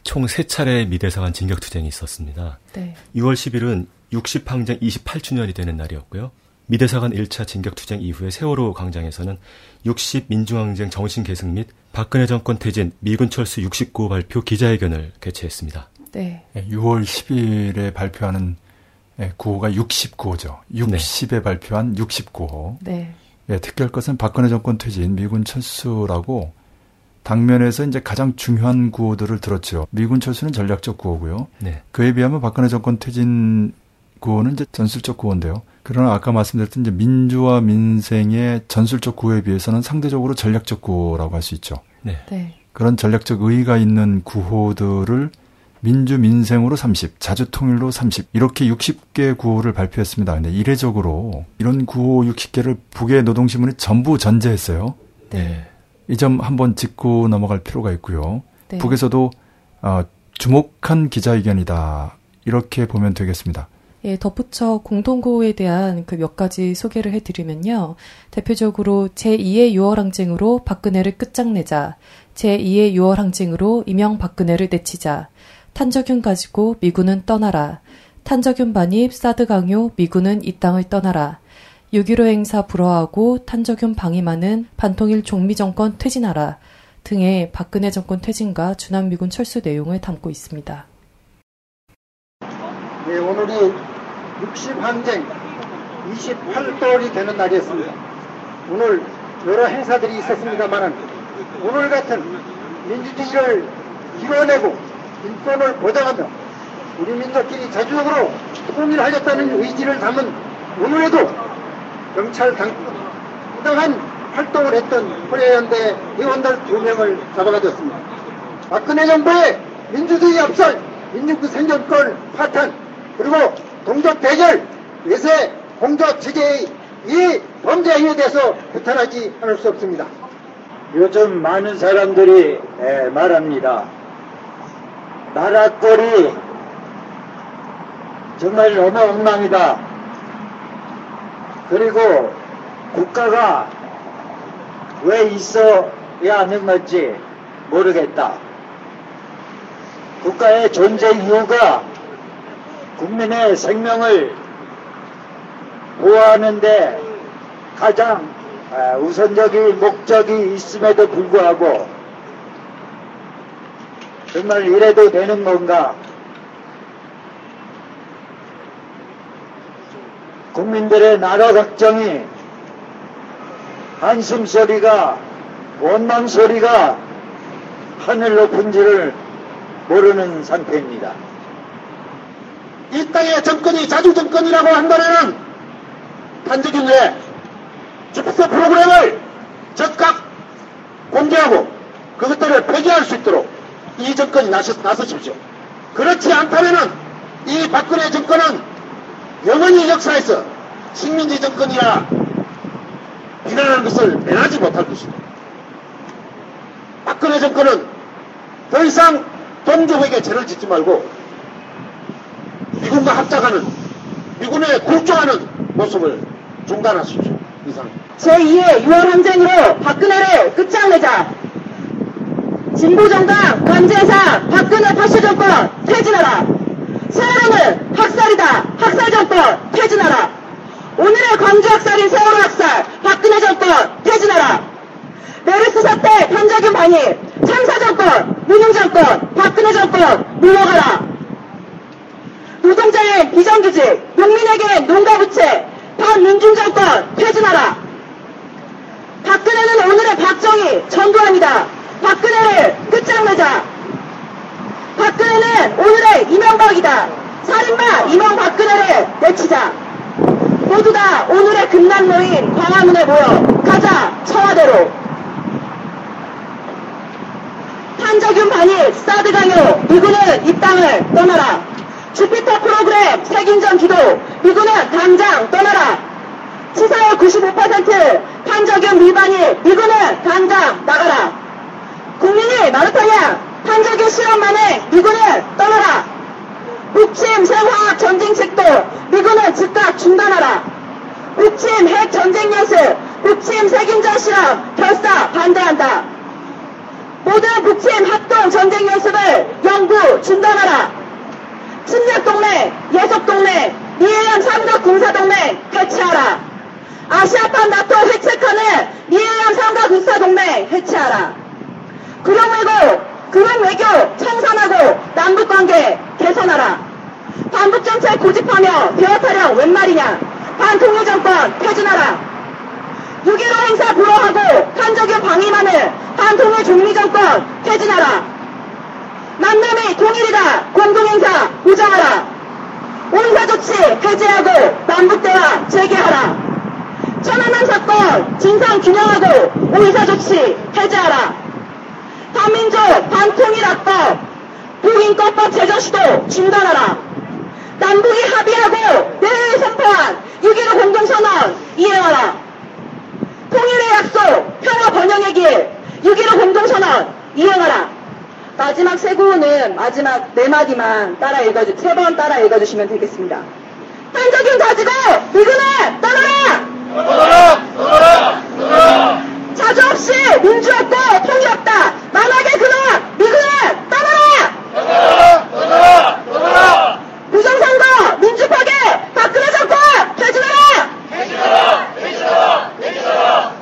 총 3차례 미 대사관 진격투쟁이 있었습니다. 네. 6월 10일은 60항쟁 28주년이 되는 날이었고요. 미대사관 1차 진격투쟁 이후에 세월호 광장에서는 60 민중항쟁 정신 계승 및 박근혜 정권 퇴진 미군 철수 69호 발표 기자회견을 개최했습니다. 네. 6월 10일에 발표하는 예, 구호가 69호죠. 60에 네. 발표한 69호. 네. 예, 특별할 것은 박근혜 정권 퇴진, 미군 철수라고 당면에서 이제 가장 중요한 구호들을 들었죠. 미군 철수는 전략적 구호고요. 네. 그에 비하면 박근혜 정권 퇴진 구호는 이제 전술적 구호인데요. 그러나 아까 말씀드렸던 이제 민주와 민생의 전술적 구호에 비해서는 상대적으로 전략적 구호라고 할 수 있죠. 네. 네. 그런 전략적 의의가 있는 구호들을 민주 민생으로 30, 자주 통일로 30 이렇게 60개 구호를 발표했습니다. 근데 이례적으로 이런 구호 60개를 북의 노동신문이 전부 전제했어요. 네. 이 점 한번 짚고 넘어갈 필요가 있고요. 네. 북에서도 어, 주목한 기자회견이다 이렇게 보면 되겠습니다. 예, 덧붙여 공동구호에 대한 그 몇 가지 소개를 해드리면요. 대표적으로 제2의 6월 항쟁으로 박근혜를 끝장내자. 제2의 6월 항쟁으로 이명박근혜를 내치자. 탄저균 가지고 미군은 떠나라. 탄저균 반입 사드 강요 미군은 이 땅을 떠나라. 6.15 행사 불허하고 탄저균 방임하는 반통일 종미 정권 퇴진하라. 등의 박근혜 정권 퇴진과 주남미군 철수 내용을 담고 있습니다. 네, 오늘이 60항쟁 28돌이 되는 날이었습니다. 오늘 여러 행사들이 있었습니다만 오늘 같은 민주주의를 이뤄내고 인권을 보장하며 우리 민족끼리 자주적으로 통일하겠다는 의지를 담은 오늘에도 경찰 당당한 활동을 했던 코리아연대 회원들 두 명을 잡아가졌습니다. 박근혜 정부의 민주주의 압살, 민주주 생존권 파탄, 그리고 동족 대결, 외세 공조 체제의 이 범죄 행위에 대해서 규탄하지 않을 수 없습니다. 요즘 많은 사람들이 말합니다. 나라 꼴이 정말 너무 엉망이다. 그리고 국가가 왜 있어야 하는 건지 모르겠다. 국가의 존재 이유가 국민의 생명을 보호하는데 가장 아, 우선적인 목적이 있음에도 불구하고 정말 이래도 되는 건가? 국민들의 나라 걱정이 한숨 소리가 원망 소리가 하늘 높은지를 모르는 상태입니다. 이 땅의 정권이 자주 정권이라고 한다면 단적인 외 주프서 프로그램을 적극 공개하고 그것들을 폐기할 수 있도록 이 정권이 나서, 나서십시오. 그렇지 않다면 이 박근혜 정권은 영원히 역사에서 식민지 정권이라 비난하는 것을 면하지 못할 것입니다. 박근혜 정권은 더 이상 동족에게 죄를 짓지 말고 미군과 합작하는 미군에 굴종하는 모습을 중단하십시오. 이상. 제2의 6월 항쟁으로 박근혜를 끝장내자. 진보정당 관제사 박근혜 파쇼 정권 퇴진하라. 세월호는 학살이다. 학살 정권 퇴진하라. 오늘의 광주 학살인 세월호 학살 박근혜 정권 퇴진하라. 메르스 사태 판자균 반입 참사 정권 문용 정권 박근혜 정권 물러가라. 노동자의 비정규직 농민에게 농가부채 반민중 정권 퇴진하라. 박근혜는 오늘의 박정희 전두환이다. 박근혜를 끝장내자. 박근혜는 오늘의 이명박이다. 살인마 이명박근혜를 내치자. 모두 다 오늘의 금남로인 광화문에 모여 가자 청와대로. 탄저균 반입 사드 강요 미군은 이 땅을 떠나라. 주피터 프로그램 색인전 기도 미군은 당장 떠나라. 치사율 95% 탄저균 밀반입 미군은 당장 나가라. 국민이 마르타냐 탄저균 실험 만에 미군을 떠나라. 북침 생화학 전쟁 책도 미군은 즉각 중단하라. 북침 핵 전쟁 연습, 북침 색인전 실험 결사 반대한다. 모든 북침 합동 전쟁 연습을 영구 중단하라. 침략 동맹, 예속 동맹, 미해양 삼각 군사 동맹 해체하라. 아시아판 나토 회책하는 미해양 삼각 군사 동맹 해체하라. 그럼 외고, 그럼 외교 청산하고 남북 관계 개선하라. 반북 정책 고집하며 대화타령 웬 말이냐? 반통일 정권 퇴진하라. 6.15 행사 불허하고 탄저균 방임하는 반통일 종리 정권 퇴진하라. 만남이 통일이다. 공동행사 보장하라. 온사조치 해제하고 남북대화 재개하라. 천안함 사건 진상 균형하고 오이사조치 해제하라. 반민족 반통일 합법 북인권법 제정 시도 중단하라. 남북이 합의하고 내일 선포한 6.15 공동선언 이행하라. 통일의 약속, 평화 번영의 길, 6.15 공동선언 이행하라. 마지막 세 구호는 마지막 네 마디만 따라 읽어주, 세 번 따라 읽어주시면 되겠습니다. 한적인 가지고 미군을 떠나라! 떠나라! 떠나라! 떠나라! 자주 없이 민주 없고 통일 없다! 만하게 그놈 미군을 떠나라! 떠나라! 떠나라! 떠나라! 부정선거, 민주 파괴, 박근혜 정권 퇴진하라! 퇴진하라! 퇴진하라! 퇴진하라!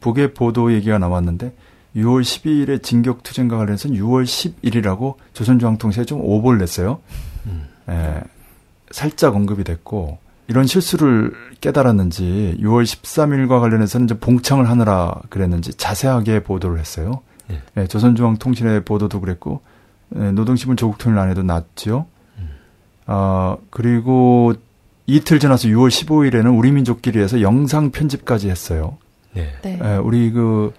북의 보도 얘기가 나왔는데 6월 12일에 진격 투쟁과 관련해서 6월 10일이라고 조선중앙통신에 좀 오보를 냈어요. 음. 에, 살짝 언급이 됐고 이런 실수를 깨달았는지 6월 13일과 관련해서는 이제 봉창을 하느라 그랬는지 자세하게 보도를 했어요. 예. 예, 조선중앙통신의 보도도 그랬고 예, 노동신문 조국통일 안에도 났죠. 음. 아 그리고 이틀 지나서 6월 15일에는 우리 민족끼리에서 영상 편집까지 했어요. 네. 네. 예, 우리 그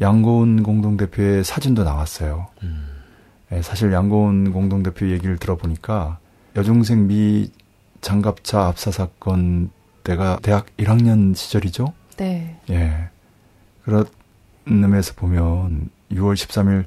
양고은 공동대표의 사진도 나왔어요. 음. 예, 사실 양고은 공동대표 얘기를 들어보니까 여중생 미 장갑차 압사 사건 때가 대학 1학년 시절이죠. 네. 예. 그런 의미에서 보면 6월 13일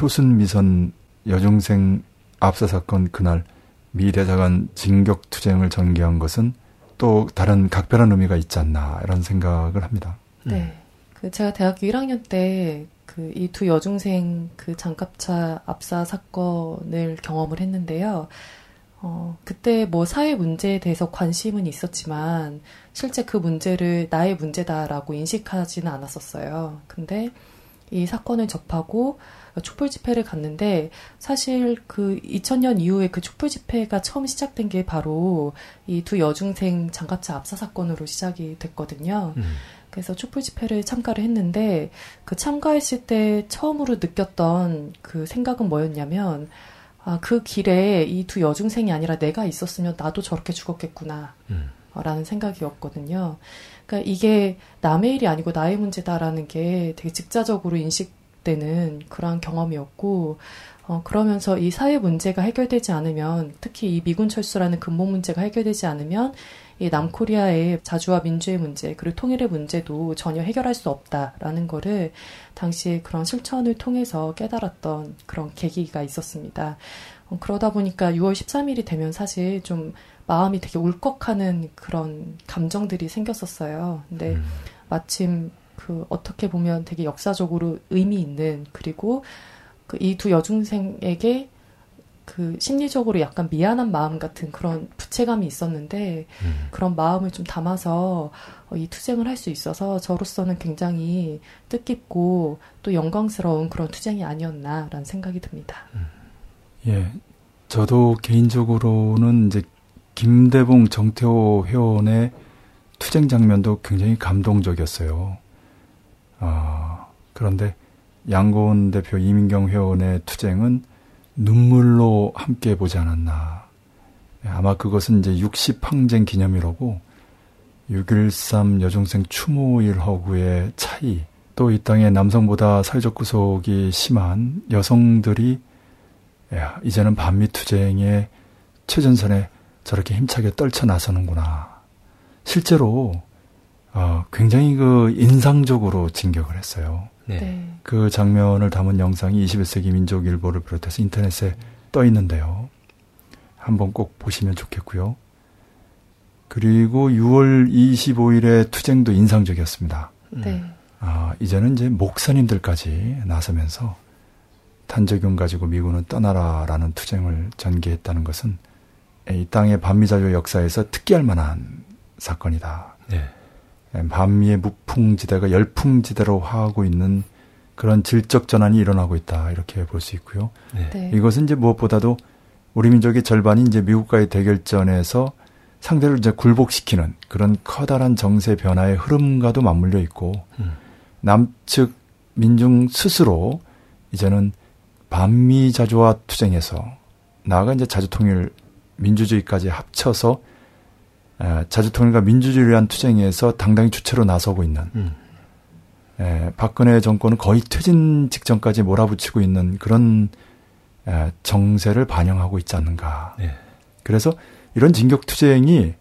효순 미선 여중생 압사 사건 그날 미 대사관 진격 투쟁을 전개한 것은 또 다른 각별한 의미가 있지 않나 이런 생각을 합니다. 네. 그 제가 대학교 1학년 때 그 이 두 여중생 그 장갑차 압사 사건을 경험을 했는데요. 어, 그때 뭐 사회 문제에 대해서 관심은 있었지만 실제 그 문제를 나의 문제다라고 인식하지는 않았었어요. 근데 이 사건을 접하고 촛불 집회를 갔는데 사실 그 2000년 이후에 그 촛불 집회가 처음 시작된 게 바로 이 두 여중생 장갑차 압사 사건으로 시작이 됐거든요. 음. 그래서 촛불 집회를 참가를 했는데 그 참가했을 때 처음으로 느꼈던 그 생각은 뭐였냐면 아, 그 길에 이 두 여중생이 아니라 내가 있었으면 나도 저렇게 죽었겠구나. 음. 라는 생각이었거든요. 그러니까 이게 남의 일이 아니고 나의 문제다라는 게 되게 직자적으로 인식되는 그러한 경험이었고, 어, 그러면서 이 사회 문제가 해결되지 않으면, 특히 이 미군 철수라는 근본 문제가 해결되지 않으면, 이 남코리아의 자주와 민주의 문제, 그리고 통일의 문제도 전혀 해결할 수 없다라는 거를 당시에 그런 실천을 통해서 깨달았던 그런 계기가 있었습니다. 어, 그러다 보니까 6월 13일이 되면 사실 좀 마음이 되게 울컥하는 그런 감정들이 생겼었어요. 근데 음. 마침 그 어떻게 보면 되게 역사적으로 의미 있는 그리고 그 이 두 여중생에게 그 심리적으로 약간 미안한 마음 같은 그런 부채감이 있었는데 음. 그런 마음을 좀 담아서 어, 이 투쟁을 할 수 있어서 저로서는 굉장히 뜻깊고 또 영광스러운 그런 투쟁이 아니었나라는 생각이 듭니다. 음. 예, 저도 개인적으로는 이제 김대봉 정태호 회원의 투쟁 장면도 굉장히 감동적이었어요. 아, 그런데 양고은 대표 이민경 회원의 투쟁은 눈물로 함께 보지 않았나. 아마 그것은 이제 60항쟁 기념일하고 6.13 여중생 추모일 허구의 차이, 또 이 땅에 남성보다 사회적 구속이 심한 여성들이 야, 이제는 반미 투쟁의 최전선에 저렇게 힘차게 떨쳐 나서는구나. 실제로 어, 굉장히 그 인상적으로 진격을 했어요. 네. 네. 그 장면을 담은 영상이 21세기 민족 일보를 비롯해서 인터넷에 떠 있는데요. 한번 꼭 보시면 좋겠고요. 그리고 6월 25일의 투쟁도 인상적이었습니다. 네. 아, 이제는 이제 목사님들까지 나서면서 탄저균 가지고 미군은 떠나라라는 투쟁을 전개했다는 것은 이 땅의 반미자유 역사에서 특기할 만한 사건이다. 네. 반미의 무풍지대가 열풍지대로 화하고 있는 그런 질적 전환이 일어나고 있다 이렇게 볼 수 있고요. 네. 네. 이것은 이제 무엇보다도 우리 민족의 절반이 이제 미국과의 대결전에서 상대를 이제 굴복시키는 그런 커다란 정세 변화의 흐름과도 맞물려 있고 음. 남측 민중 스스로 이제는 반미 자주화 투쟁에서 나아가 이제 자주통일 민주주의까지 합쳐서 자주통일과 민주주의를 위한 투쟁에서 당당히 주체로 나서고 있는 음. 에, 박근혜 정권은 거의 퇴진 직전까지 몰아붙이고 있는 그런 에, 정세를 반영하고 있지 않는가. 네. 그래서 이런 진격 투쟁이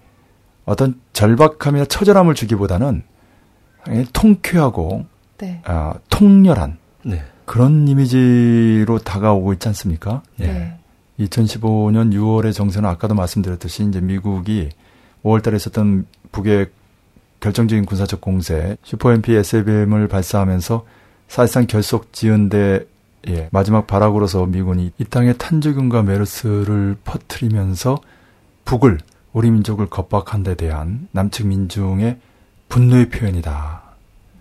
어떤 절박함이나 처절함을 주기보다는 통쾌하고 네. 어, 통렬한 네. 그런 이미지로 다가오고 있지 않습니까? 네. 2015년 6월의 정세는 아까도 말씀드렸듯이 이제 미국이 5월 달에 있었던 북의 결정적인 군사적 공세 슈퍼엠피 SLBM을 발사하면서 사실상 결속 지은 데 마지막 발악으로서 미군이 이 땅에 탄저균과 메르스를 퍼뜨리면서 북을 우리 민족을 겁박한 데 대한 남측 민중의 분노의 표현이다.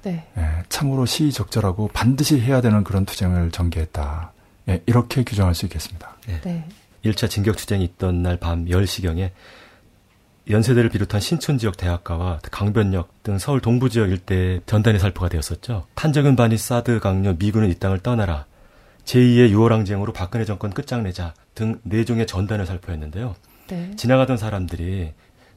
네. 예, 참으로 시의적절하고 반드시 해야 되는 그런 투쟁을 전개했다. 예, 이렇게 규정할 수 있겠습니다. 네. 네. 1차 진격 투쟁이 있던 날 밤 10시경에 연세대를 비롯한 신촌 지역 대학가와 강변역 등 서울 동부 지역 일대에 전단이 살포가 되었었죠. 탄저균 반이 사드 강요 미군은 이 땅을 떠나라. 제2의 6월 항쟁으로 박근혜 정권 끝장내자 등 네 종의 전단을 살포했는데요. 네. 지나가던 사람들이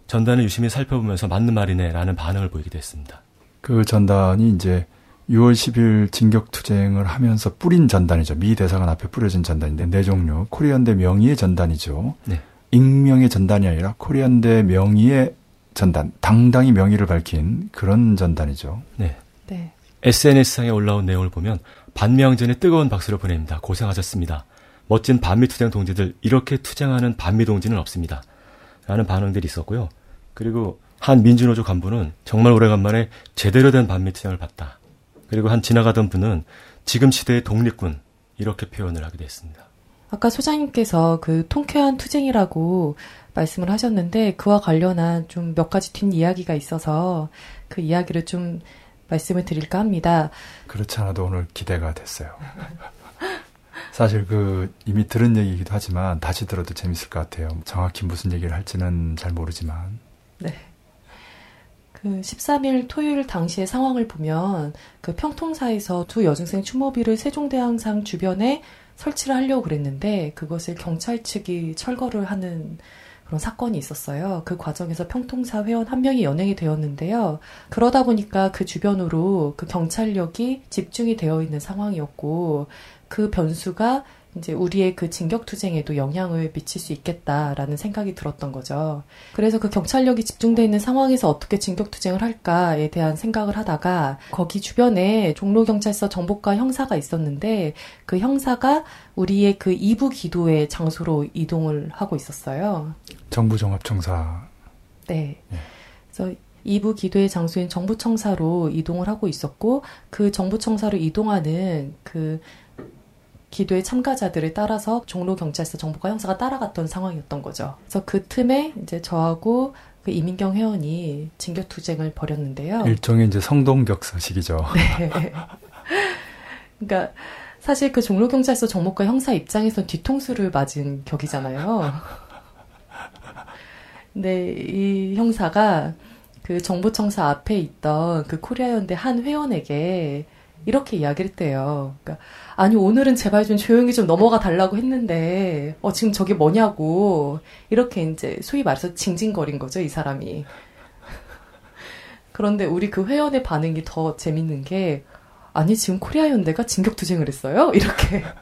전단을 유심히 살펴보면서 맞는 말이네라는 반응을 보이기도 했습니다. 그 전단이 이제 6월 10일 진격 투쟁을 하면서 뿌린 전단이죠. 미 대사관 앞에 뿌려진 전단인데 네 종류 코리안 대 명의의 전단이죠. 네. 익명의 전단이 아니라 코리안대 명의의 전단, 당당히 명의를 밝힌 그런 전단이죠. 네. 네. SNS상에 올라온 내용을 보면 반미항전에 뜨거운 박수를 보냅니다. 고생하셨습니다. 멋진 반미 투쟁 동지들 이렇게 투쟁하는 반미 동지는 없습니다. 라는 반응들이 있었고요. 그리고 한 민주노조 간부는 정말 오래간만에 제대로 된 반미 투쟁을 봤다. 그리고 한 지나가던 분은 지금 시대의 독립군 이렇게 표현을 하기도 했습니다. 아까 소장님께서 그 통쾌한 투쟁이라고 말씀을 하셨는데 그와 관련한 좀 몇 가지 뒷 이야기가 있어서 그 이야기를 좀 말씀을 드릴까 합니다. 그렇지 않아도 오늘 기대가 됐어요. 사실 그 이미 들은 얘기이기도 하지만 다시 들어도 재밌을 것 같아요. 정확히 무슨 얘기를 할지는 잘 모르지만. 네. 그 13일 토요일 당시의 상황을 보면 그 평통사에서 두 여중생 추모비를 세종대왕상 주변에 설치를 하려고 그랬는데 그것을 경찰 측이 철거를 하는 그런 사건이 있었어요. 그 과정에서 평통사 회원 한 명이 연행이 되었는데요. 그러다 보니까 그 주변으로 그 경찰력이 집중이 되어 있는 상황이었고 그 변수가 이제 우리의 그 진격투쟁에도 영향을 미칠 수 있겠다라는 생각이 들었던 거죠. 그래서 그 경찰력이 집중되어 있는 상황에서 어떻게 진격투쟁을 할까에 대한 생각을 하다가 거기 주변에 종로경찰서 정보과 형사가 있었는데 그 형사가 우리의 그 이부 기도의 장소로 이동을 하고 있었어요. 정부종합청사. 네. 그래서 이부 기도의 장소인 정부청사로 이동을 하고 있었고 그 정부청사로 이동하는 그 기도의 참가자들을 따라서 종로 경찰서 정보과 형사가 따라갔던 상황이었던 거죠. 그래서 그 틈에 이제 저하고 그 이민경 회원이 진격 투쟁을 벌였는데요. 일종의 이제 성동격서식이죠. 네. 그러니까 사실 그 종로 경찰서 정보과 형사 입장에선 뒤통수를 맞은 격이잖아요. 근데 이 형사가 그 정부청사 앞에 있던 그 코리아 연대 한 회원에게 이렇게 이야기를 했대요. 그러니까 아니 오늘은 제발 좀 조용히 좀 넘어가 달라고 했는데 어 지금 저게 뭐냐고 이렇게 이제 소위 말해서 징징거린 거죠 이 사람이. 그런데 우리 그 회원의 반응이 더 재밌는 게 아니 지금 코리아 연대가 진격 투쟁을 했어요 이렇게.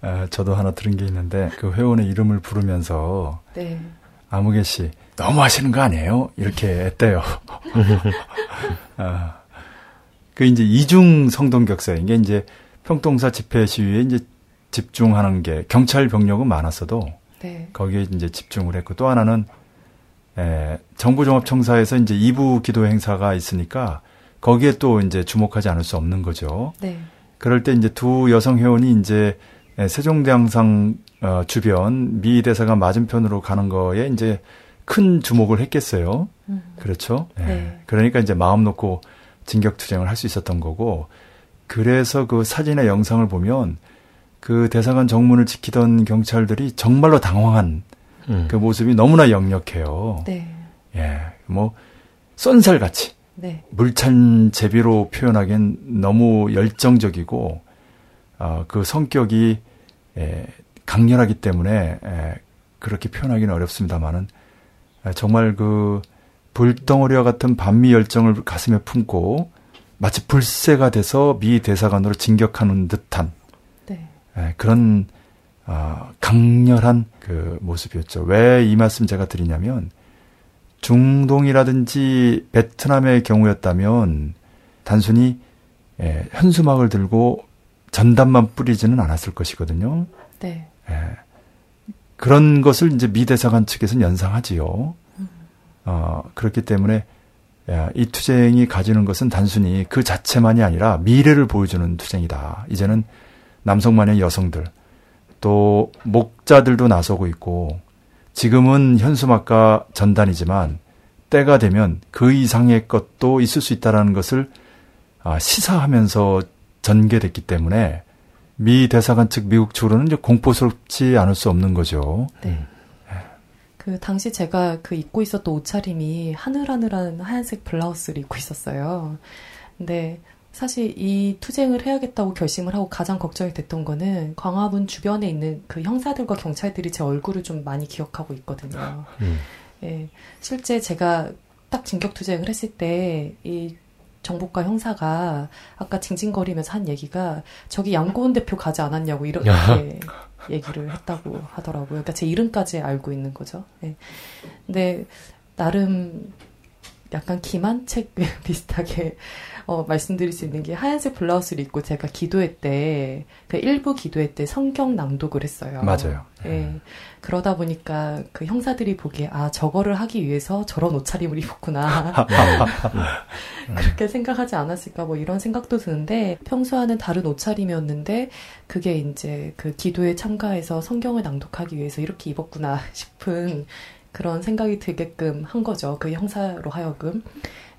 아, 저도 하나 들은 게 있는데 그 회원의 이름을 부르면서 네. 아무개 씨 너무 하시는 거 아니에요? 이렇게 했대요. 아, 그 이제 이중 성동격사 이게 이제 평통사 집회 시위에 이제 집중하는 게 경찰 병력은 많았어도 네. 거기에 이제 집중을 했고 또 하나는 에, 정부종합청사에서 이제 2부 기도 행사가 있으니까 거기에 또 이제 주목하지 않을 수 없는 거죠. 네. 그럴 때 이제 두 여성 회원이 이제 세종대왕상 어, 주변 미 대사관 맞은편으로 가는 거에 이제 큰 주목을 했겠어요. 음. 그렇죠. 예. 네. 그러니까 이제 마음 놓고 진격투쟁을 할 수 있었던 거고, 그래서 그 사진의 영상을 보면 그 대사관 정문을 지키던 경찰들이 정말로 당황한 음. 그 모습이 너무나 역력해요. 네. 예, 뭐 쏜살같이 네. 물찬 제비로 표현하기엔 너무 열정적이고 어, 그 성격이 에, 강렬하기 때문에 에, 그렇게 표현하기는 어렵습니다만은 에, 정말 그 불덩어리와 같은 반미 열정을 가슴에 품고 마치 불새가 돼서 미 대사관으로 진격하는 듯한 네. 에, 그런 어, 강렬한 그 모습이었죠. 왜 이 말씀 제가 드리냐면 중동이라든지 베트남의 경우였다면 단순히 예, 현수막을 들고 전단만 뿌리지는 않았을 것이거든요. 네. 예, 그런 것을 이제 미 대사관 측에서는 연상하지요. 어, 그렇기 때문에 야, 이 투쟁이 가지는 것은 단순히 그 자체만이 아니라 미래를 보여주는 투쟁이다. 이제는 남성만의 여성들 또 목자들도 나서고 있고 지금은 현수막과 전단이지만 때가 되면 그 이상의 것도 있을 수 있다라는 것을 아, 시사하면서 전개됐기 때문에 미 대사관 측 미국 측으로는 공포스럽지 않을 수 없는 거죠. 네. 그 당시 제가 그 입고 있었던 옷차림이 하늘하늘한 하얀색 블라우스를 입고 있었어요. 근데 사실 이 투쟁을 해야겠다고 결심을 하고 가장 걱정이 됐던 거는 광화문 주변에 있는 그 형사들과 경찰들이 제 얼굴을 좀 많이 기억하고 있거든요. 음. 예, 실제 제가 딱 진격 투쟁을 했을 때 이 정보과 형사가 아까 징징거리면서 한 얘기가 저기 양고은 대표 가지 않았냐고 이렇게 얘기를 했다고 하더라고요. 그러니까 제 이름까지 알고 있는 거죠. 예. 근데 나름 약간 기만책 비슷하게 어, 말씀드릴 수 있는 게 하얀색 블라우스를 입고 제가 기도회 때, 그 일부 기도회 때 성경 낭독을 했어요. 맞아요. 예. 그러다 보니까 그 형사들이 보기에, 아, 저거를 하기 위해서 저런 옷차림을 입었구나. 그렇게 생각하지 않았을까, 뭐 이런 생각도 드는데, 평소와는 다른 옷차림이었는데, 그게 이제 그 기도에 참가해서 성경을 낭독하기 위해서 이렇게 입었구나 싶은 그런 생각이 들게끔 한 거죠. 그 형사로 하여금.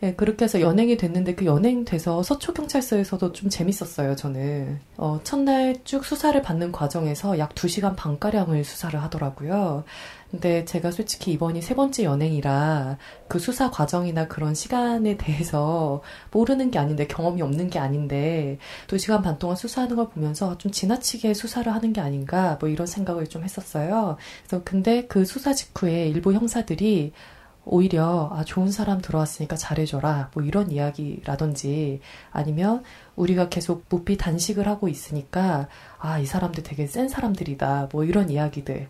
예, 그렇게 해서 연행이 됐는데 그 연행 돼서 서초 경찰서에서도 좀 재밌었어요, 저는. 어, 첫날 쭉 수사를 받는 과정에서 약 2시간 반 가량을 수사를 하더라고요. 근데 제가 솔직히 이번이 세 번째 연행이라 그 수사 과정이나 그런 시간에 대해서 모르는 게 아닌데 경험이 없는 게 아닌데 두 시간 반 동안 수사하는 걸 보면서 좀 지나치게 수사를 하는 게 아닌가 뭐 이런 생각을 좀 했었어요. 그래서 근데 그 수사 직후에 일부 형사들이 오히려 아 좋은 사람 들어왔으니까 잘해줘라 뭐 이런 이야기라든지 아니면 우리가 계속 무피 단식을 하고 있으니까 아 이 사람들 되게 센 사람들이다 뭐 이런 이야기들을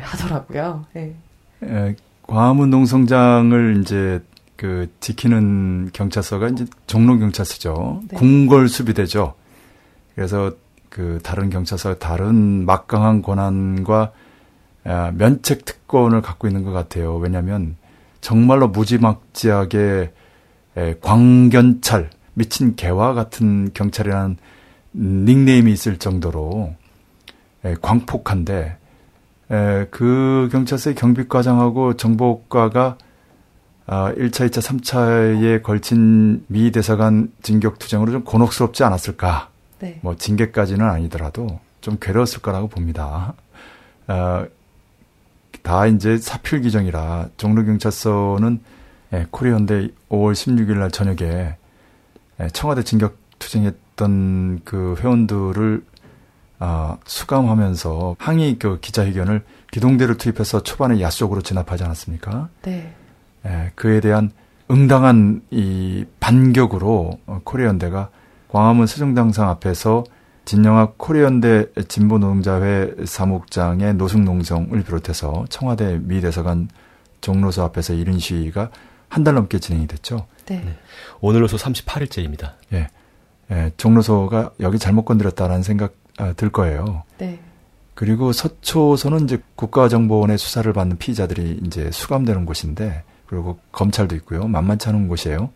하더라고요. 네. 에, 광화문 농성장을 이제 그 지키는 경찰서가 이제 종로 경찰서죠. 네. 궁궐 수비대죠. 그래서 그 다른 경찰서 다른 막강한 권한과 아, 면책 특권을 갖고 있는 것 같아요. 왜냐하면 정말로 무지막지하게 광견찰 미친 개와 같은 경찰이라는 닉네임이 있을 정도로 광폭한데 그 경찰서의 경비과장하고 정보과가 1차, 아, 2차, 3차에 걸친 미 대사관 진격 투쟁으로 좀 곤혹스럽지 않았을까? 네. 뭐 징계까지는 아니더라도 좀 괴로웠을 거라고 봅니다. 어, 다 이제 사필 규정이라 종로경찰서는 예, 코리현대 5월 16일 날 저녁에 예, 청와대 진격 투쟁했던 그 회원들을 아, 수감하면서 항의 그 기자회견을 기동대를 투입해서 초반에 야속으로 진압하지 않았습니까? 네. 예, 그에 대한 응당한 이 반격으로 어, 코리현대가 광화문 세종당상 앞에서 진영학 코리언대 진보노동자회 사무국장의 노숙농성을 비롯해서 청와대 미 대사관 종로소 앞에서 이른 시위가 한 달 넘게 진행이 됐죠. 네. 네. 오늘로서 38일째입니다. 예. 예. 종로소가 여기 잘못 건드렸다라는 생각 아, 들 거예요. 네. 그리고 서초소는 이제 국가정보원의 수사를 받는 피의자들이 이제 수감되는 곳인데 그리고 검찰도 있고요. 만만치 않은 곳이에요.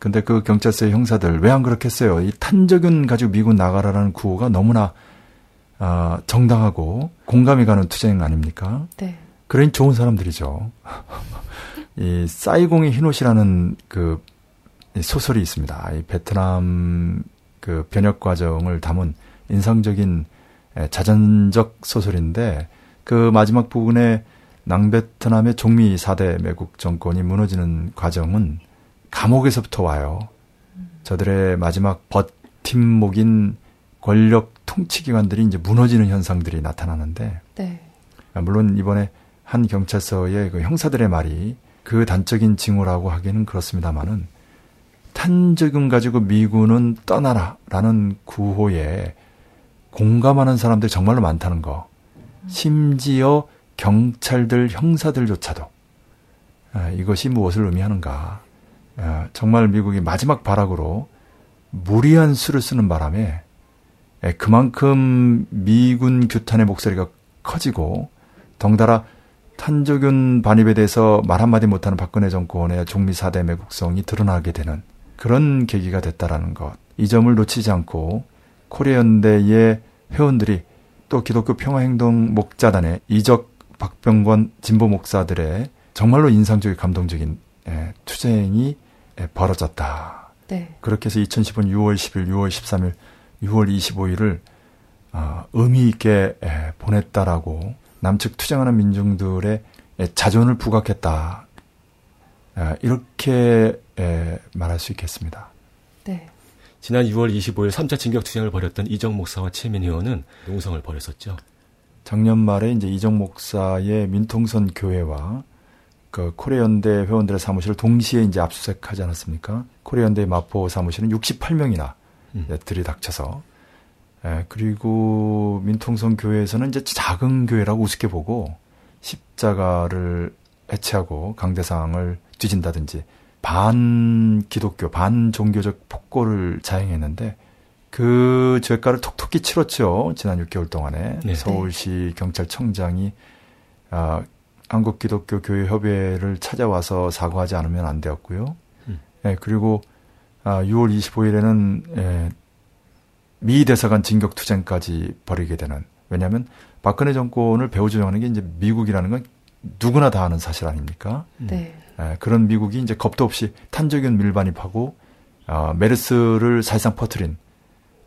근데 그 경찰서의 형사들 왜 안 그렇겠어요? 이 탄저균 가지고 미군 나가라라는 구호가 너무나 아, 정당하고 공감이 가는 투쟁 아닙니까? 네. 그러니 좋은 사람들이죠. 이 사이공의 흰옷이라는 그 소설이 있습니다. 이 베트남 그 변혁 과정을 담은 인상적인 자전적 소설인데 그 마지막 부분에 남베트남의 종미 4대 매국 정권이 무너지는 과정은 감옥에서부터 와요. 저들의 마지막 버팀목인 권력 통치 기관들이 이제 무너지는 현상들이 나타나는데, 네. 물론 이번에 한 경찰서의 그 형사들의 말이 그 단적인 징후라고 하기는 그렇습니다만은 탄저금 가지고 미군은 떠나라라는 구호에 공감하는 사람들이 정말로 많다는 거. 심지어 경찰들 형사들조차도 아, 이것이 무엇을 의미하는가. 아, 정말 미국이 마지막 발악으로 무리한 수를 쓰는 바람에 그만큼 미군 규탄의 목소리가 커지고 덩달아 탄저균 반입에 대해서 말 한마디 못하는 박근혜 정권의 종미 사대 매국성이 드러나게 되는 그런 계기가 됐다라는 것. 이 점을 놓치지 않고 코리아연대의 회원들이 또 기독교 평화행동 목자단의 이적 박병권 진보 목사들의 정말로 인상적이고 감동적인 투쟁이 예, 벌어졌다. 네. 그렇게 해서 2015년 6월 10일, 6월 13일, 6월 25일을 어, 의미 있게 예, 보냈다라고 남측 투쟁하는 민중들의 예, 자존을 부각했다. 이렇게 말할 수 있겠습니다. 네. 지난 6월 25일 3차 진격 투쟁을 벌였던 이정 목사와 최민 의원은 농성을 벌였었죠. 작년 말에 이제 이정 목사의 민통선 교회와 그 코리아연대 회원들의 사무실을 동시에 이제 압수수색하지 않았습니까? 코리아연대 마포 사무실은 68명이나 음. 들이닥쳐서 예, 그리고 민통성 교회에서는 이제 작은 교회라고 우습게 보고 십자가를 해체하고 강대상을 뒤진다든지 반 기독교, 반 종교적 폭거를 자행했는데 그 죄가를 톡톡히 치렀죠. 지난 6개월 동안에 네. 서울시 경찰청장이 아, 한국 기독교 교회 협의회를 찾아와서 사과하지 않으면 안 되었고요. 음. 예, 그리고 아, 6월 25일에는 예, 미 대사관 진격 투쟁까지 벌이게 되는 왜냐하면 박근혜 정권을 배후 조정하는 게 이제 미국이라는 건 누구나 다 아는 사실 아닙니까? 네. 에, 그런 미국이 이제 겁도 없이 탄저균 밀반입하고 어, 메르스를 사실상 퍼트린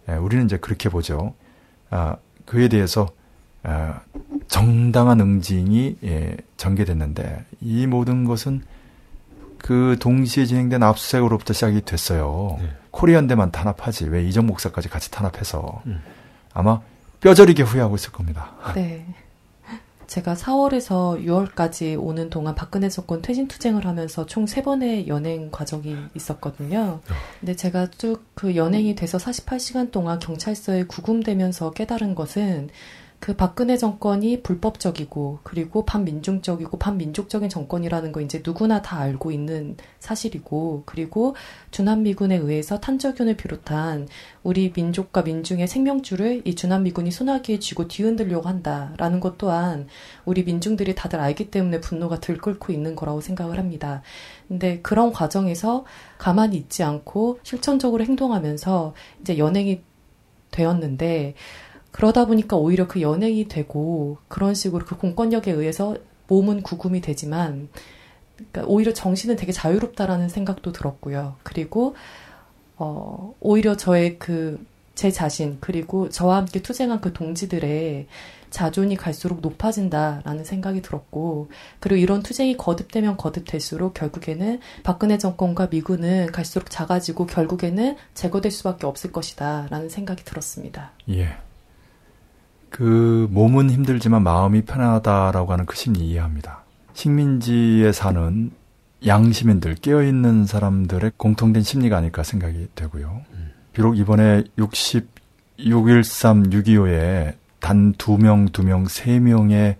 에, 우리는 이제 그렇게 보죠. 아, 그에 대해서 아, 정당한 응징이 예, 전개됐는데 이 모든 것은 그 동시에 진행된 압수수색으로부터 시작이 됐어요. 네. 코리안대만 탄압하지 왜 이정 목사까지 같이 탄압해서 음. 아마 뼈저리게 후회하고 있을 겁니다. 네. 제가 4월에서 6월까지 오는 동안 박근혜 정권 퇴진 투쟁을 하면서 총 3번의 연행 과정이 있었거든요. 근데 제가 쭉 그 연행이 돼서 48시간 동안 경찰서에 구금되면서 깨달은 것은 그 박근혜 정권이 불법적이고 그리고 반민중적이고 반민족적인 정권이라는 거 이제 누구나 다 알고 있는 사실이고 그리고 주남미군에 의해서 탄저균을 비롯한 우리 민족과 민중의 생명줄을 이 주남미군이 소나기에 쥐고 뒤흔들려고 한다라는 것 또한 우리 민중들이 다들 알기 때문에 분노가 들끓고 있는 거라고 생각을 합니다. 근데 그런 과정에서 가만히 있지 않고 실천적으로 행동하면서 이제 연행이 되었는데 그러다 보니까 오히려 그 연행이 되고 그런 식으로 그 공권력에 의해서 몸은 구금이 되지만 그러니까 오히려 정신은 되게 자유롭다라는 생각도 들었고요. 그리고 어 오히려 저의 그 제 자신 그리고 저와 함께 투쟁한 그 동지들의 자존이 갈수록 높아진다라는 생각이 들었고 그리고 이런 투쟁이 거듭되면 거듭될수록 결국에는 박근혜 정권과 미군은 갈수록 작아지고 결국에는 제거될 수밖에 없을 것이다라는 생각이 들었습니다. 예. 그 몸은 힘들지만 마음이 편하다라고 하는 그 심리 이해합니다. 식민지에 사는 양시민들 깨어있는 사람들의 공통된 심리가 아닐까 생각이 되고요. 비록 이번에 60, 613, 625에 단 두 명, 두 명, 세 명의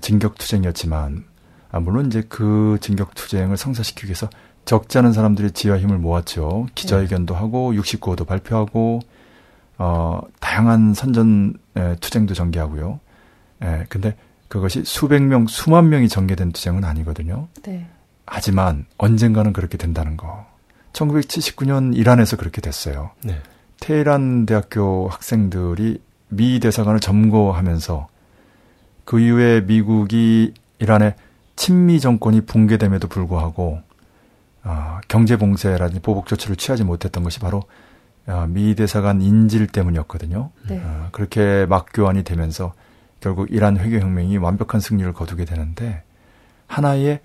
진격투쟁이었지만, 아, 물론 이제 그 진격투쟁을 성사시키기 위해서 적지 않은 사람들이 지와 힘을 모았죠. 기자회견도 하고, 69호도 발표하고, 어, 다양한 선전 에, 투쟁도 전개하고요. 에, 근데 그것이 수백 명, 수만 명이 전개된 투쟁은 아니거든요. 네. 하지만 언젠가는 그렇게 된다는 거. 1979년 이란에서 그렇게 됐어요. 네. 테헤란 대학교 학생들이 미 대사관을 점거하면서 그 이후에 미국이 이란의 친미 정권이 붕괴됨에도 불구하고 어, 경제 봉쇄라든지 보복 조치를 취하지 못했던 것이 바로 어, 미 대사관 인질 때문이었거든요. 네. 어, 그렇게 막 교환이 되면서 결국 이란 회계혁명이 완벽한 승리를 거두게 되는데 하나의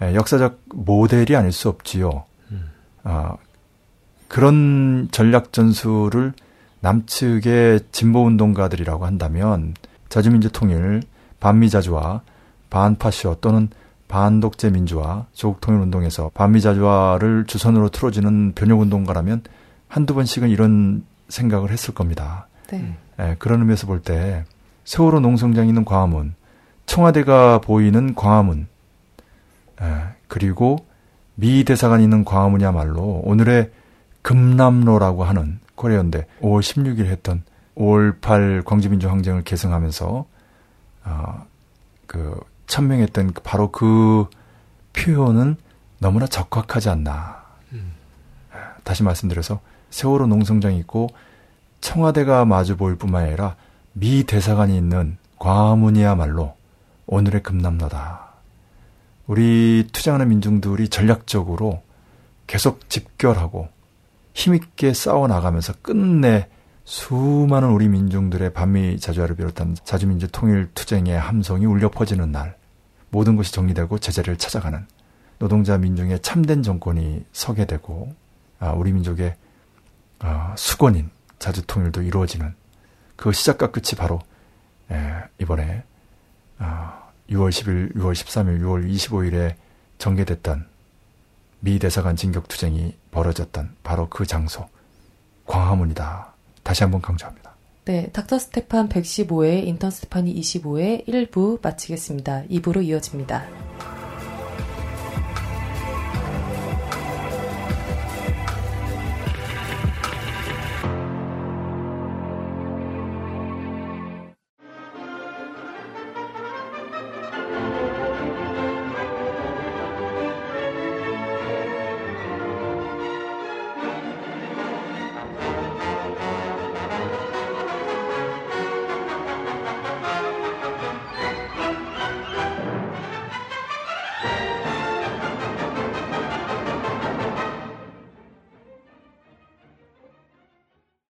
역사적 모델이 아닐 수 없지요. 음. 어, 그런 전략 전술을 남측의 진보 운동가들이라고 한다면 자주민주 통일, 반미자주화, 반파시어 또는 반독재 민주화, 조국 통일 운동에서 반미자주화를 주선으로 틀어주는 변혁 운동가라면 한두 번씩은 이런 생각을 했을 겁니다. 네. 예, 그런 의미에서 볼 때 세월호 농성장에 있는 광화문, 청와대가 보이는 광화문, 예, 그리고 미 대사관이 있는 광화문이야말로 오늘의 금남로라고 하는 코리아연대 5월 16일 했던 5월 8 광주민주 항쟁을 계승하면서 어, 그 천명했던 바로 그 표현은 너무나 적확하지 않나. 음. 예, 다시 말씀드려서 세월호 농성장이 있고 청와대가 마주 보일 뿐만 아니라 미 대사관이 있는 광화문이야말로 오늘의 금남로다. 우리 투쟁하는 민중들이 전략적으로 계속 집결하고 힘있게 싸워나가면서 끝내 수많은 우리 민중들의 반미 자주화를 비롯한 자주민주 통일 투쟁의 함성이 울려 퍼지는 날 모든 것이 정리되고 제자리를 찾아가는 노동자 민중의 참된 정권이 서게 되고 아, 우리 민족의 어, 숙원인 자주 통일도 이루어지는 그 시작과 끝이 바로 에, 이번에 어, 6월 10일, 6월 13일, 6월 25일에 전개됐던 미 대사관 진격 투쟁이 벌어졌던 바로 그 장소 광화문이다. 다시 한번 강조합니다. 네, 닥터 스테판 115회, 인턴 스테판이 25회 1부 마치겠습니다. 2부로 이어집니다.